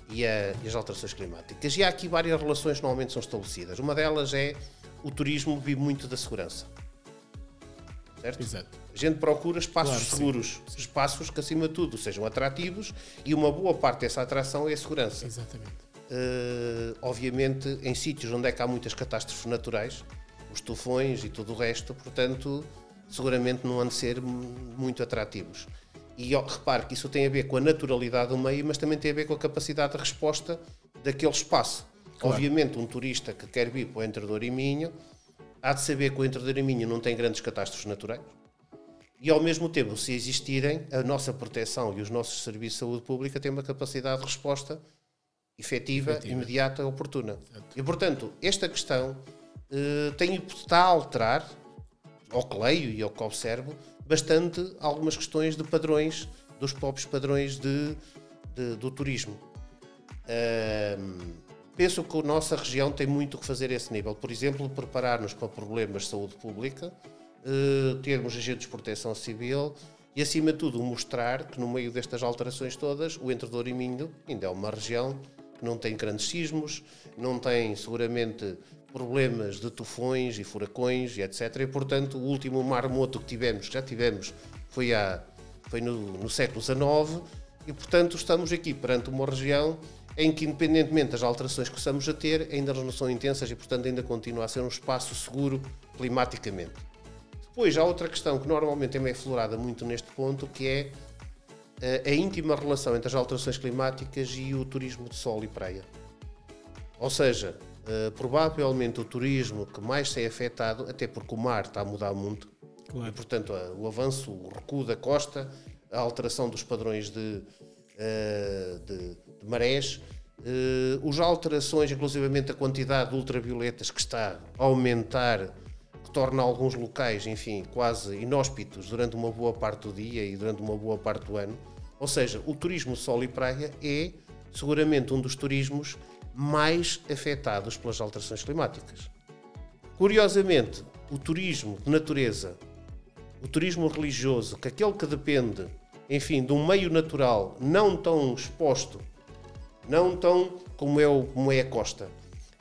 e, a- e as alterações climáticas. E há aqui várias relações que normalmente são estabelecidas. Uma delas é o turismo vive muito da segurança. Certo? Exato. A gente procura espaços Claro, sim. seguros, espaços que acima de tudo sejam atrativos e uma boa parte dessa atração é a segurança. Exatamente. Eh, obviamente em sítios onde é que há muitas catástrofes naturais, os tufões e tudo o resto, portanto, seguramente não hão de ser mu- muito atrativos. E repare que isso tem a ver com a naturalidade do meio, mas também tem a ver com a capacidade de resposta daquele espaço. Obviamente, um turista que quer vir para o Entrador e Minho há de saber que o Entrador e Minho não tem grandes catástrofes naturais. E ao mesmo tempo, se existirem, a nossa proteção e os nossos serviços de saúde pública têm uma capacidade de resposta efetiva, Efetiva. imediata, oportuna. E portanto, esta questão eh, tem, está a alterar, ao que leio e ao que observo, bastante algumas questões de padrões, dos próprios padrões de, de- do turismo. Penso que a nossa região tem muito que fazer a esse nível. Por exemplo, preparar-nos para problemas de saúde pública, eh, termos agentes de proteção civil e, acima de tudo, mostrar que no meio destas alterações todas, o Entre Douro e Minho ainda é uma região não tem grandes sismos, não tem seguramente problemas de tufões e furacões e etc. E, portanto, o último marmoto que tivemos, que já tivemos, foi, há, foi no, no século XIX e, portanto, estamos aqui perante uma região em que, independentemente das alterações que estamos a ter, ainda não são intensas e, portanto, ainda continua a ser um espaço seguro climaticamente. Depois, há outra questão que normalmente é florada muito neste ponto, que é eh, a íntima relação entre as alterações climáticas e o turismo de sol e praia. Ou seja, eh, provavelmente o turismo que mais se é afetado, até porque o mar está a mudar muito, Claro. e portanto a- o avanço, o recuo da costa, a alteração dos padrões de, eh, de, de marés, eh, as alterações, inclusivamente a quantidade de ultravioletas que está a aumentar, torna alguns locais, enfim, quase inóspitos durante uma boa parte do dia e durante uma boa parte do ano. Ou seja, o turismo sol e praia é seguramente um dos turismos mais afetados pelas alterações climáticas. Curiosamente, o turismo de natureza, o turismo religioso, que aquele que depende, enfim, de um meio natural não tão exposto, não tão como é, o- como é a costa,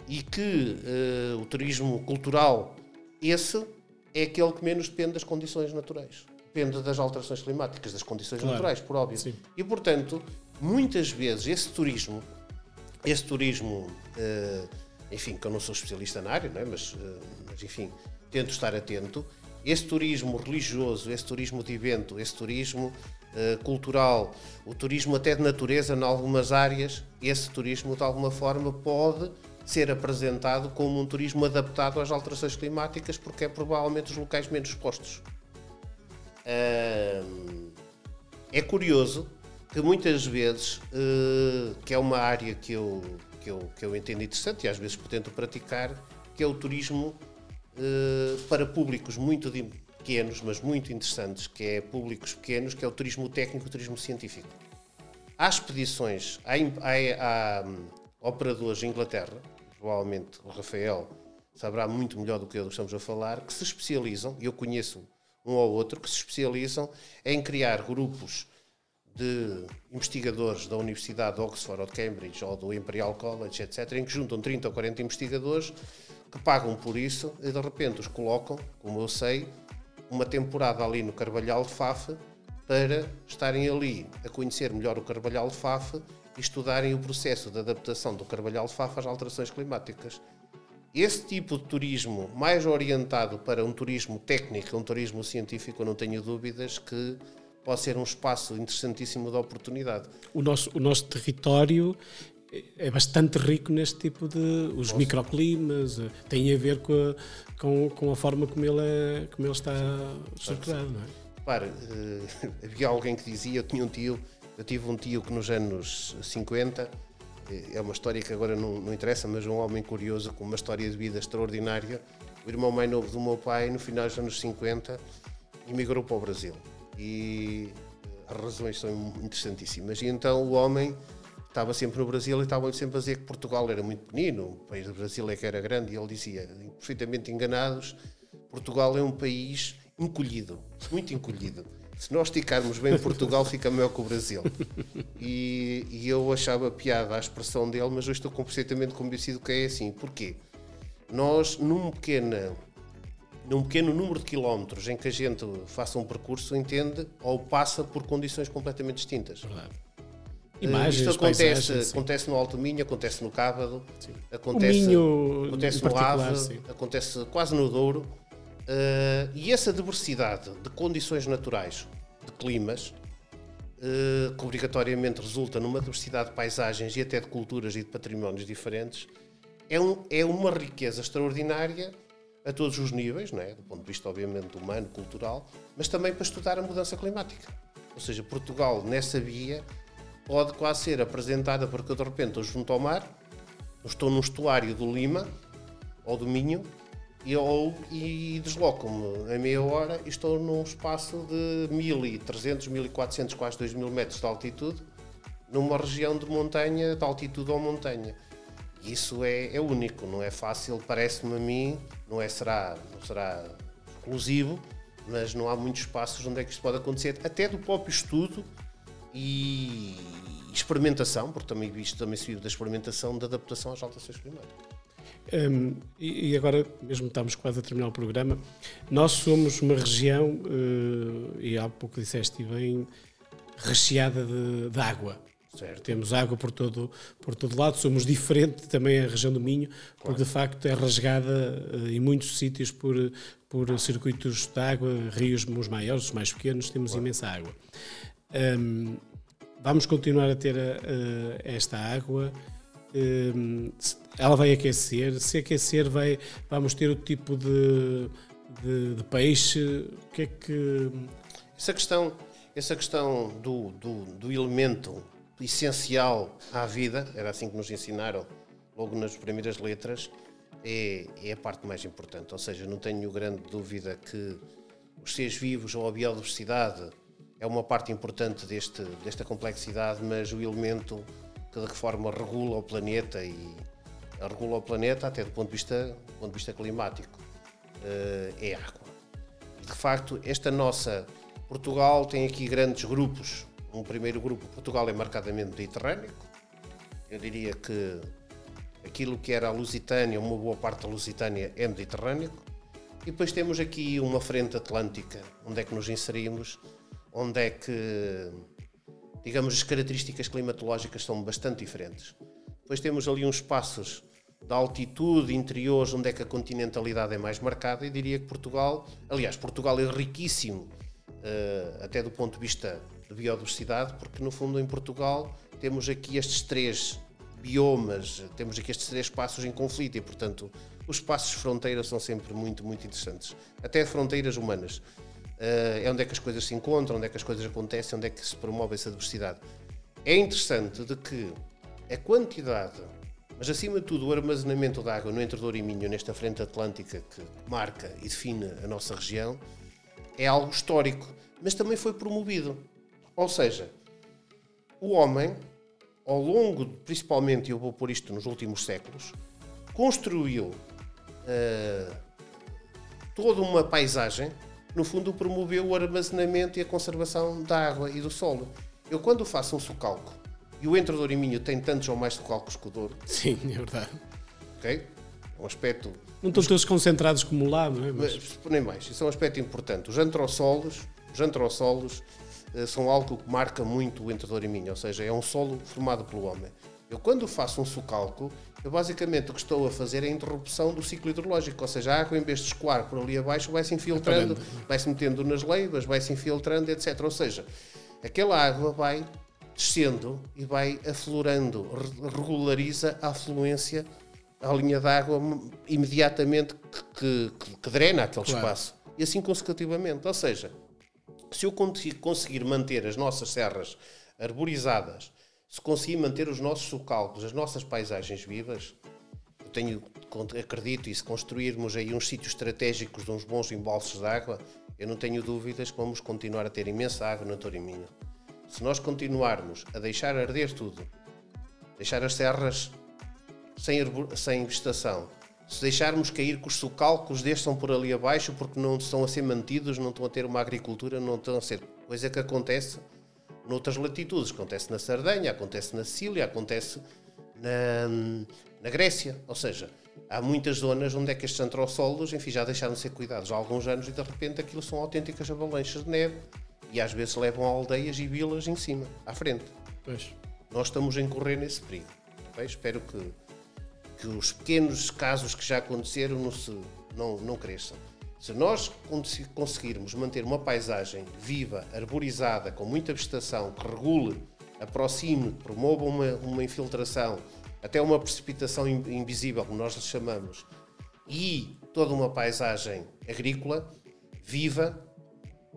e que eh, o turismo cultural, esse é aquele que menos depende das condições naturais. Depende das alterações climáticas, das condições Claro. naturais, por óbvio. Sim. E, portanto, muitas vezes esse turismo, esse turismo, eh, enfim, que eu não sou especialista na área, não é? mas, eh, mas, enfim, tento estar atento, esse turismo religioso, esse turismo de evento, esse turismo eh, cultural, o turismo até de natureza, em algumas áreas, esse turismo, de alguma forma, pode ser apresentado como um turismo adaptado às alterações climáticas, porque é provavelmente os locais menos expostos. É curioso que muitas vezes, uh, que é uma área que eu, que, eu, que eu entendo interessante e às vezes tento praticar, que é o turismo uh, para públicos muito pequenos, mas muito interessantes, que é públicos pequenos, que é o turismo técnico, o turismo científico. Há expedições, há, há, há um, operadores em Inglaterra, provavelmente o Rafael saberá muito melhor do que eu estamos a falar, que se especializam, e eu conheço um ou outro, que se especializam em criar grupos de investigadores da Universidade de Oxford ou de Cambridge ou do Imperial College, etc., em que juntam 30 ou 40 investigadores que pagam por isso e de repente os colocam, como eu sei, uma temporada ali no Carvalhal de Faf para estarem ali a conhecer melhor o Carvalhal de Faf estudarem o processo de adaptação do Carvalhal de às alterações climáticas. Esse tipo de turismo, mais orientado para um turismo técnico, um turismo científico, eu não tenho dúvidas que pode ser um espaço interessantíssimo de oportunidade. O nosso, o nosso território é bastante rico neste tipo de. Os Nossa. microclimas, eh, tem a ver com a, com, com a forma como ele, é, como ele está estruturado, não é? Para, uh, havia alguém que dizia, eu tinha um tio, eu tive um tio que nos anos 50 é uma história que agora não, não interessa, mas um homem curioso com uma história de vida extraordinária. O irmão mais novo do meu pai, no final dos anos 50, emigrou para o Brasil. E eh, as razões são interessantíssimas. E então o homem estava sempre no Brasil e estava sempre a dizer que Portugal era muito pequenino, o país do Brasil é que era grande, e ele dizia, perfeitamente enganados, Portugal é um país encolhido, muito encolhido se nós esticarmos bem Portugal, fica melhor que o Brasil. E, e, eu achava piada a expressão dele, mas hoje estou completamente convencido que é assim. Porquê? Nós, num pequeno, num pequeno número de quilómetros em que a gente faça um percurso, entende ou passa por condições completamente distintas. Verdade. Eh, Imagens, Isto acontece, acontece no Alto Minho, acontece no Cávado, acontece, Minho, acontece no Ave, acontece quase no Douro. Uh, e essa diversidade de condições naturais, de climas, uh, que obrigatoriamente resulta numa diversidade de paisagens e até de culturas e de patrimónios diferentes, é, um, é uma riqueza extraordinária a todos os níveis, não é? do ponto de vista, obviamente, humano, cultural, mas também para estudar a mudança climática. Ou seja, Portugal, nessa via, pode quase ser apresentada porque eu, de repente, estou junto ao mar, estou num estuário do Lima ou do Minho, e, ou, e desloco-me a meia hora e estou num espaço de 1300, 1400, quase 2000 metros de altitude, numa região de montanha, de altitude ou montanha. Isso é, é único, não é fácil, parece-me a mim, não, é, será, não será exclusivo, mas não há muitos espaços onde é que isto pode acontecer, até do próprio estudo e experimentação, porque também isto também se vive da experimentação de adaptação às alterações climáticas. Um, e, agora, mesmo estamos quase a terminar o programa, nós somos uma região, uh, e há pouco disseste bem, recheada de, de água. Certo. Temos água por todo, por todo lado, somos diferente também a região do Minho, porque de facto é rasgada uh, em muitos sítios por, por circuitos de água, rios os maiores, os mais pequenos, temos claro. imensa água. Um, vamos continuar a ter uh, esta água Hum, ela vai aquecer, se aquecer vai, vamos ter outro tipo de, de, de peixe, o que é que... Essa questão, essa questão do, do, do, elemento essencial à vida, era assim que nos ensinaram logo nas primeiras letras, é, é a parte mais importante, ou seja, não tenho grande dúvida que os seres vivos ou a biodiversidade é uma parte importante deste, desta complexidade, mas o elemento que de que forma regula o planeta e regula o planeta até do ponto de vista, do ponto de vista climático. Uh, é água. De facto, esta nossa Portugal tem aqui grandes grupos. Um primeiro grupo, Portugal é marcadamente mediterrâneo. Eu diria que aquilo que era a Lusitânia, uma boa parte da Lusitânia é mediterrâneo. E depois temos aqui uma frente atlântica, onde é que nos inserimos, onde é que digamos, as características climatológicas são bastante diferentes. Depois temos ali uns espaços de altitude interiores onde é que a continentalidade é mais marcada e diria que Portugal, aliás, Portugal é riquíssimo uh, até do ponto de vista de biodiversidade, porque no fundo em Portugal temos aqui estes três biomas, temos aqui estes três espaços em conflito e, portanto, os espaços de fronteira são sempre muito, muito interessantes. Até fronteiras humanas. é onde é que as coisas se encontram, onde é que as coisas acontecem, onde é que se promove essa diversidade. É interessante de que a quantidade, mas acima de tudo o armazenamento de água no Entre e Minho, nesta frente atlântica que marca e define a nossa região, é algo histórico, mas também foi promovido. Ou seja, o homem, ao longo, principalmente, eu vou pôr isto nos últimos séculos, construiu uh, toda uma paisagem, no fundo promoveu o armazenamento e a conservação da água e do solo. Eu quando faço um socalco, e o Entre e Minho tem tantos ou mais socalcos que o Douro. Sim, é verdade. Ok? Um aspecto... Não estão todos concentrados como lá, não é? Mas... Nem mais. Isso é um aspecto importante. Os antrossolos, os antrossolos uh, são algo que marca muito o Entre e Minho, ou seja, é um solo formado pelo homem. Eu quando faço um socalco, eu basicamente o que estou a fazer é a interrupção do ciclo hidrológico, ou seja, a água em vez de escoar por ali abaixo vai-se infiltrando, vai-se metendo nas leivas, vai-se infiltrando, etc. Ou seja, aquela água vai descendo e vai aflorando, regulariza a afluência à linha d'água imediatamente que, que, que, drena aquele claro. espaço. E assim consecutivamente. Ou seja, se eu conseguir manter as nossas serras arborizadas se conseguir manter os nossos socalcos, as nossas paisagens vivas, eu tenho, acredito, e se construirmos aí uns sítios estratégicos de uns bons embalses de água, eu não tenho dúvidas que vamos continuar a ter imensa água na Toriminha. Se nós continuarmos a deixar arder tudo, deixar as serras sem, sem vegetação, se deixarmos cair que os socalcos desçam por ali abaixo porque não estão a ser mantidos, não estão a ter uma agricultura, não estão a ser. Coisa que acontece noutras latitudes. Acontece na Sardenha, acontece na Sicília, acontece na, na Grécia. Ou seja, há muitas zonas onde é que estes antrossolos, enfim, já deixaram de ser cuidados há alguns anos e de repente aquilo são autênticas avalanches de neve e às vezes levam aldeias e vilas em cima, à frente. Pois. Nós estamos a incorrer nesse perigo. Okay? Espero que, que os pequenos casos que já aconteceram não, se, não, não cresçam. Se nós conseguirmos manter uma paisagem viva, arborizada, com muita vegetação, que regule, aproxime, promova uma, uma infiltração, até uma precipitação invisível, como nós lhe chamamos, e toda uma paisagem agrícola viva,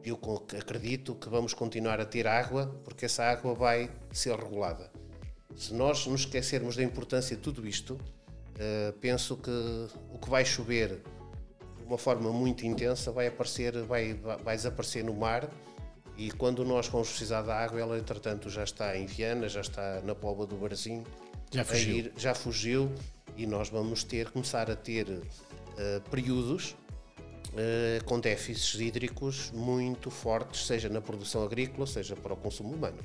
eu acredito que vamos continuar a ter água, porque essa água vai ser regulada. Se nós nos esquecermos da importância de tudo isto, eh, penso que o que vai chover uma forma muito intensa, vai aparecer, vai, vai desaparecer no mar e quando nós vamos precisar da água, ela entretanto já está em Viana, já está na Póvoa do Barzinho, já fugiu. Ir, já fugiu e nós vamos ter começar a ter uh, períodos uh, com déficits hídricos muito fortes, seja na produção agrícola, seja para o consumo humano.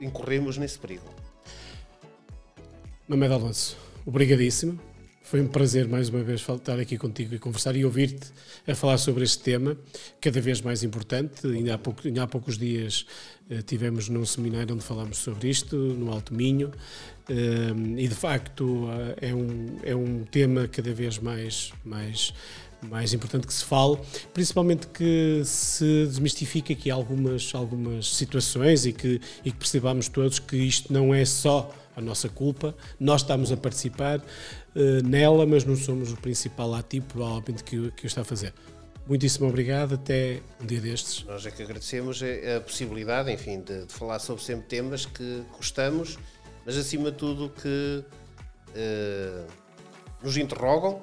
Incorremos nesse perigo. Mamed Alonso, obrigadíssimo. Foi um prazer mais uma vez estar aqui contigo e conversar e ouvir-te a falar sobre este tema, cada vez mais importante. Ainda há, pouco, ainda há poucos dias uh, tivemos num seminário onde falámos sobre isto, no Alto Minho, uh, e de facto é, um, é um tema cada vez mais, mais, mais importante que se fale, principalmente que se desmistifique aqui algumas, algumas situações e que, e que percebamos todos que isto não é só a nossa culpa, nós estamos a participar uh, nela, mas não somos o principal ativo, provavelmente, que, que o está a fazer. Muitíssimo obrigado, até um dia destes. Nós é que agradecemos a possibilidade, enfim, de, de falar sobre sempre temas que gostamos, mas acima de tudo que uh, nos interrogam,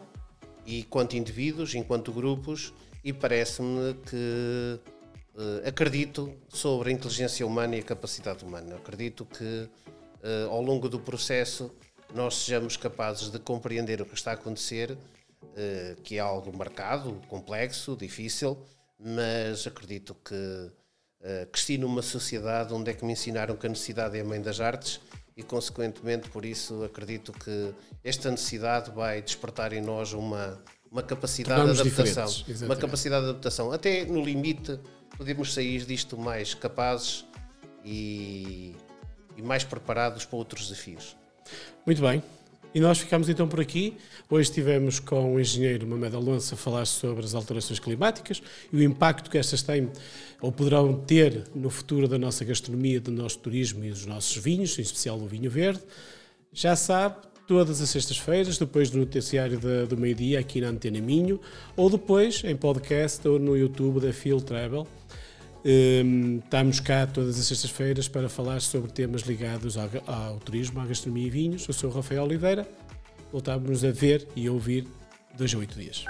e quanto indivíduos, enquanto grupos, e parece-me que uh, acredito sobre a inteligência humana e a capacidade humana. Acredito que uh, ao longo do processo nós sejamos capazes de compreender o que está a acontecer, uh, que é algo marcado, complexo, difícil, mas acredito que cresci numa sociedade onde é que me ensinaram que a necessidade é a mãe das artes e, consequentemente, por isso acredito que esta necessidade vai despertar em nós uma, uma capacidade de adaptação. Uma capacidade de adaptação. Até no limite, podemos sair disto mais capazes e e mais preparados para outros desafios. Muito bem. E nós ficamos então por aqui. Hoje estivemos com o engenheiro Mamed Alonso a falar sobre as alterações climáticas e o impacto que estas têm ou poderão ter no futuro da nossa gastronomia, do nosso turismo e dos nossos vinhos, em especial o vinho verde. Já sabe, todas as sextas-feiras, depois do noticiário do meio-dia, aqui na Antena Minho, ou depois em podcast ou no YouTube da Field Travel. Um, estamos cá todas as sextas-feiras para falar sobre temas ligados ao, ao, turismo, à gastronomia e vinhos. Eu sou o Rafael Oliveira. Voltamos a ver e a ouvir dois a oito dias.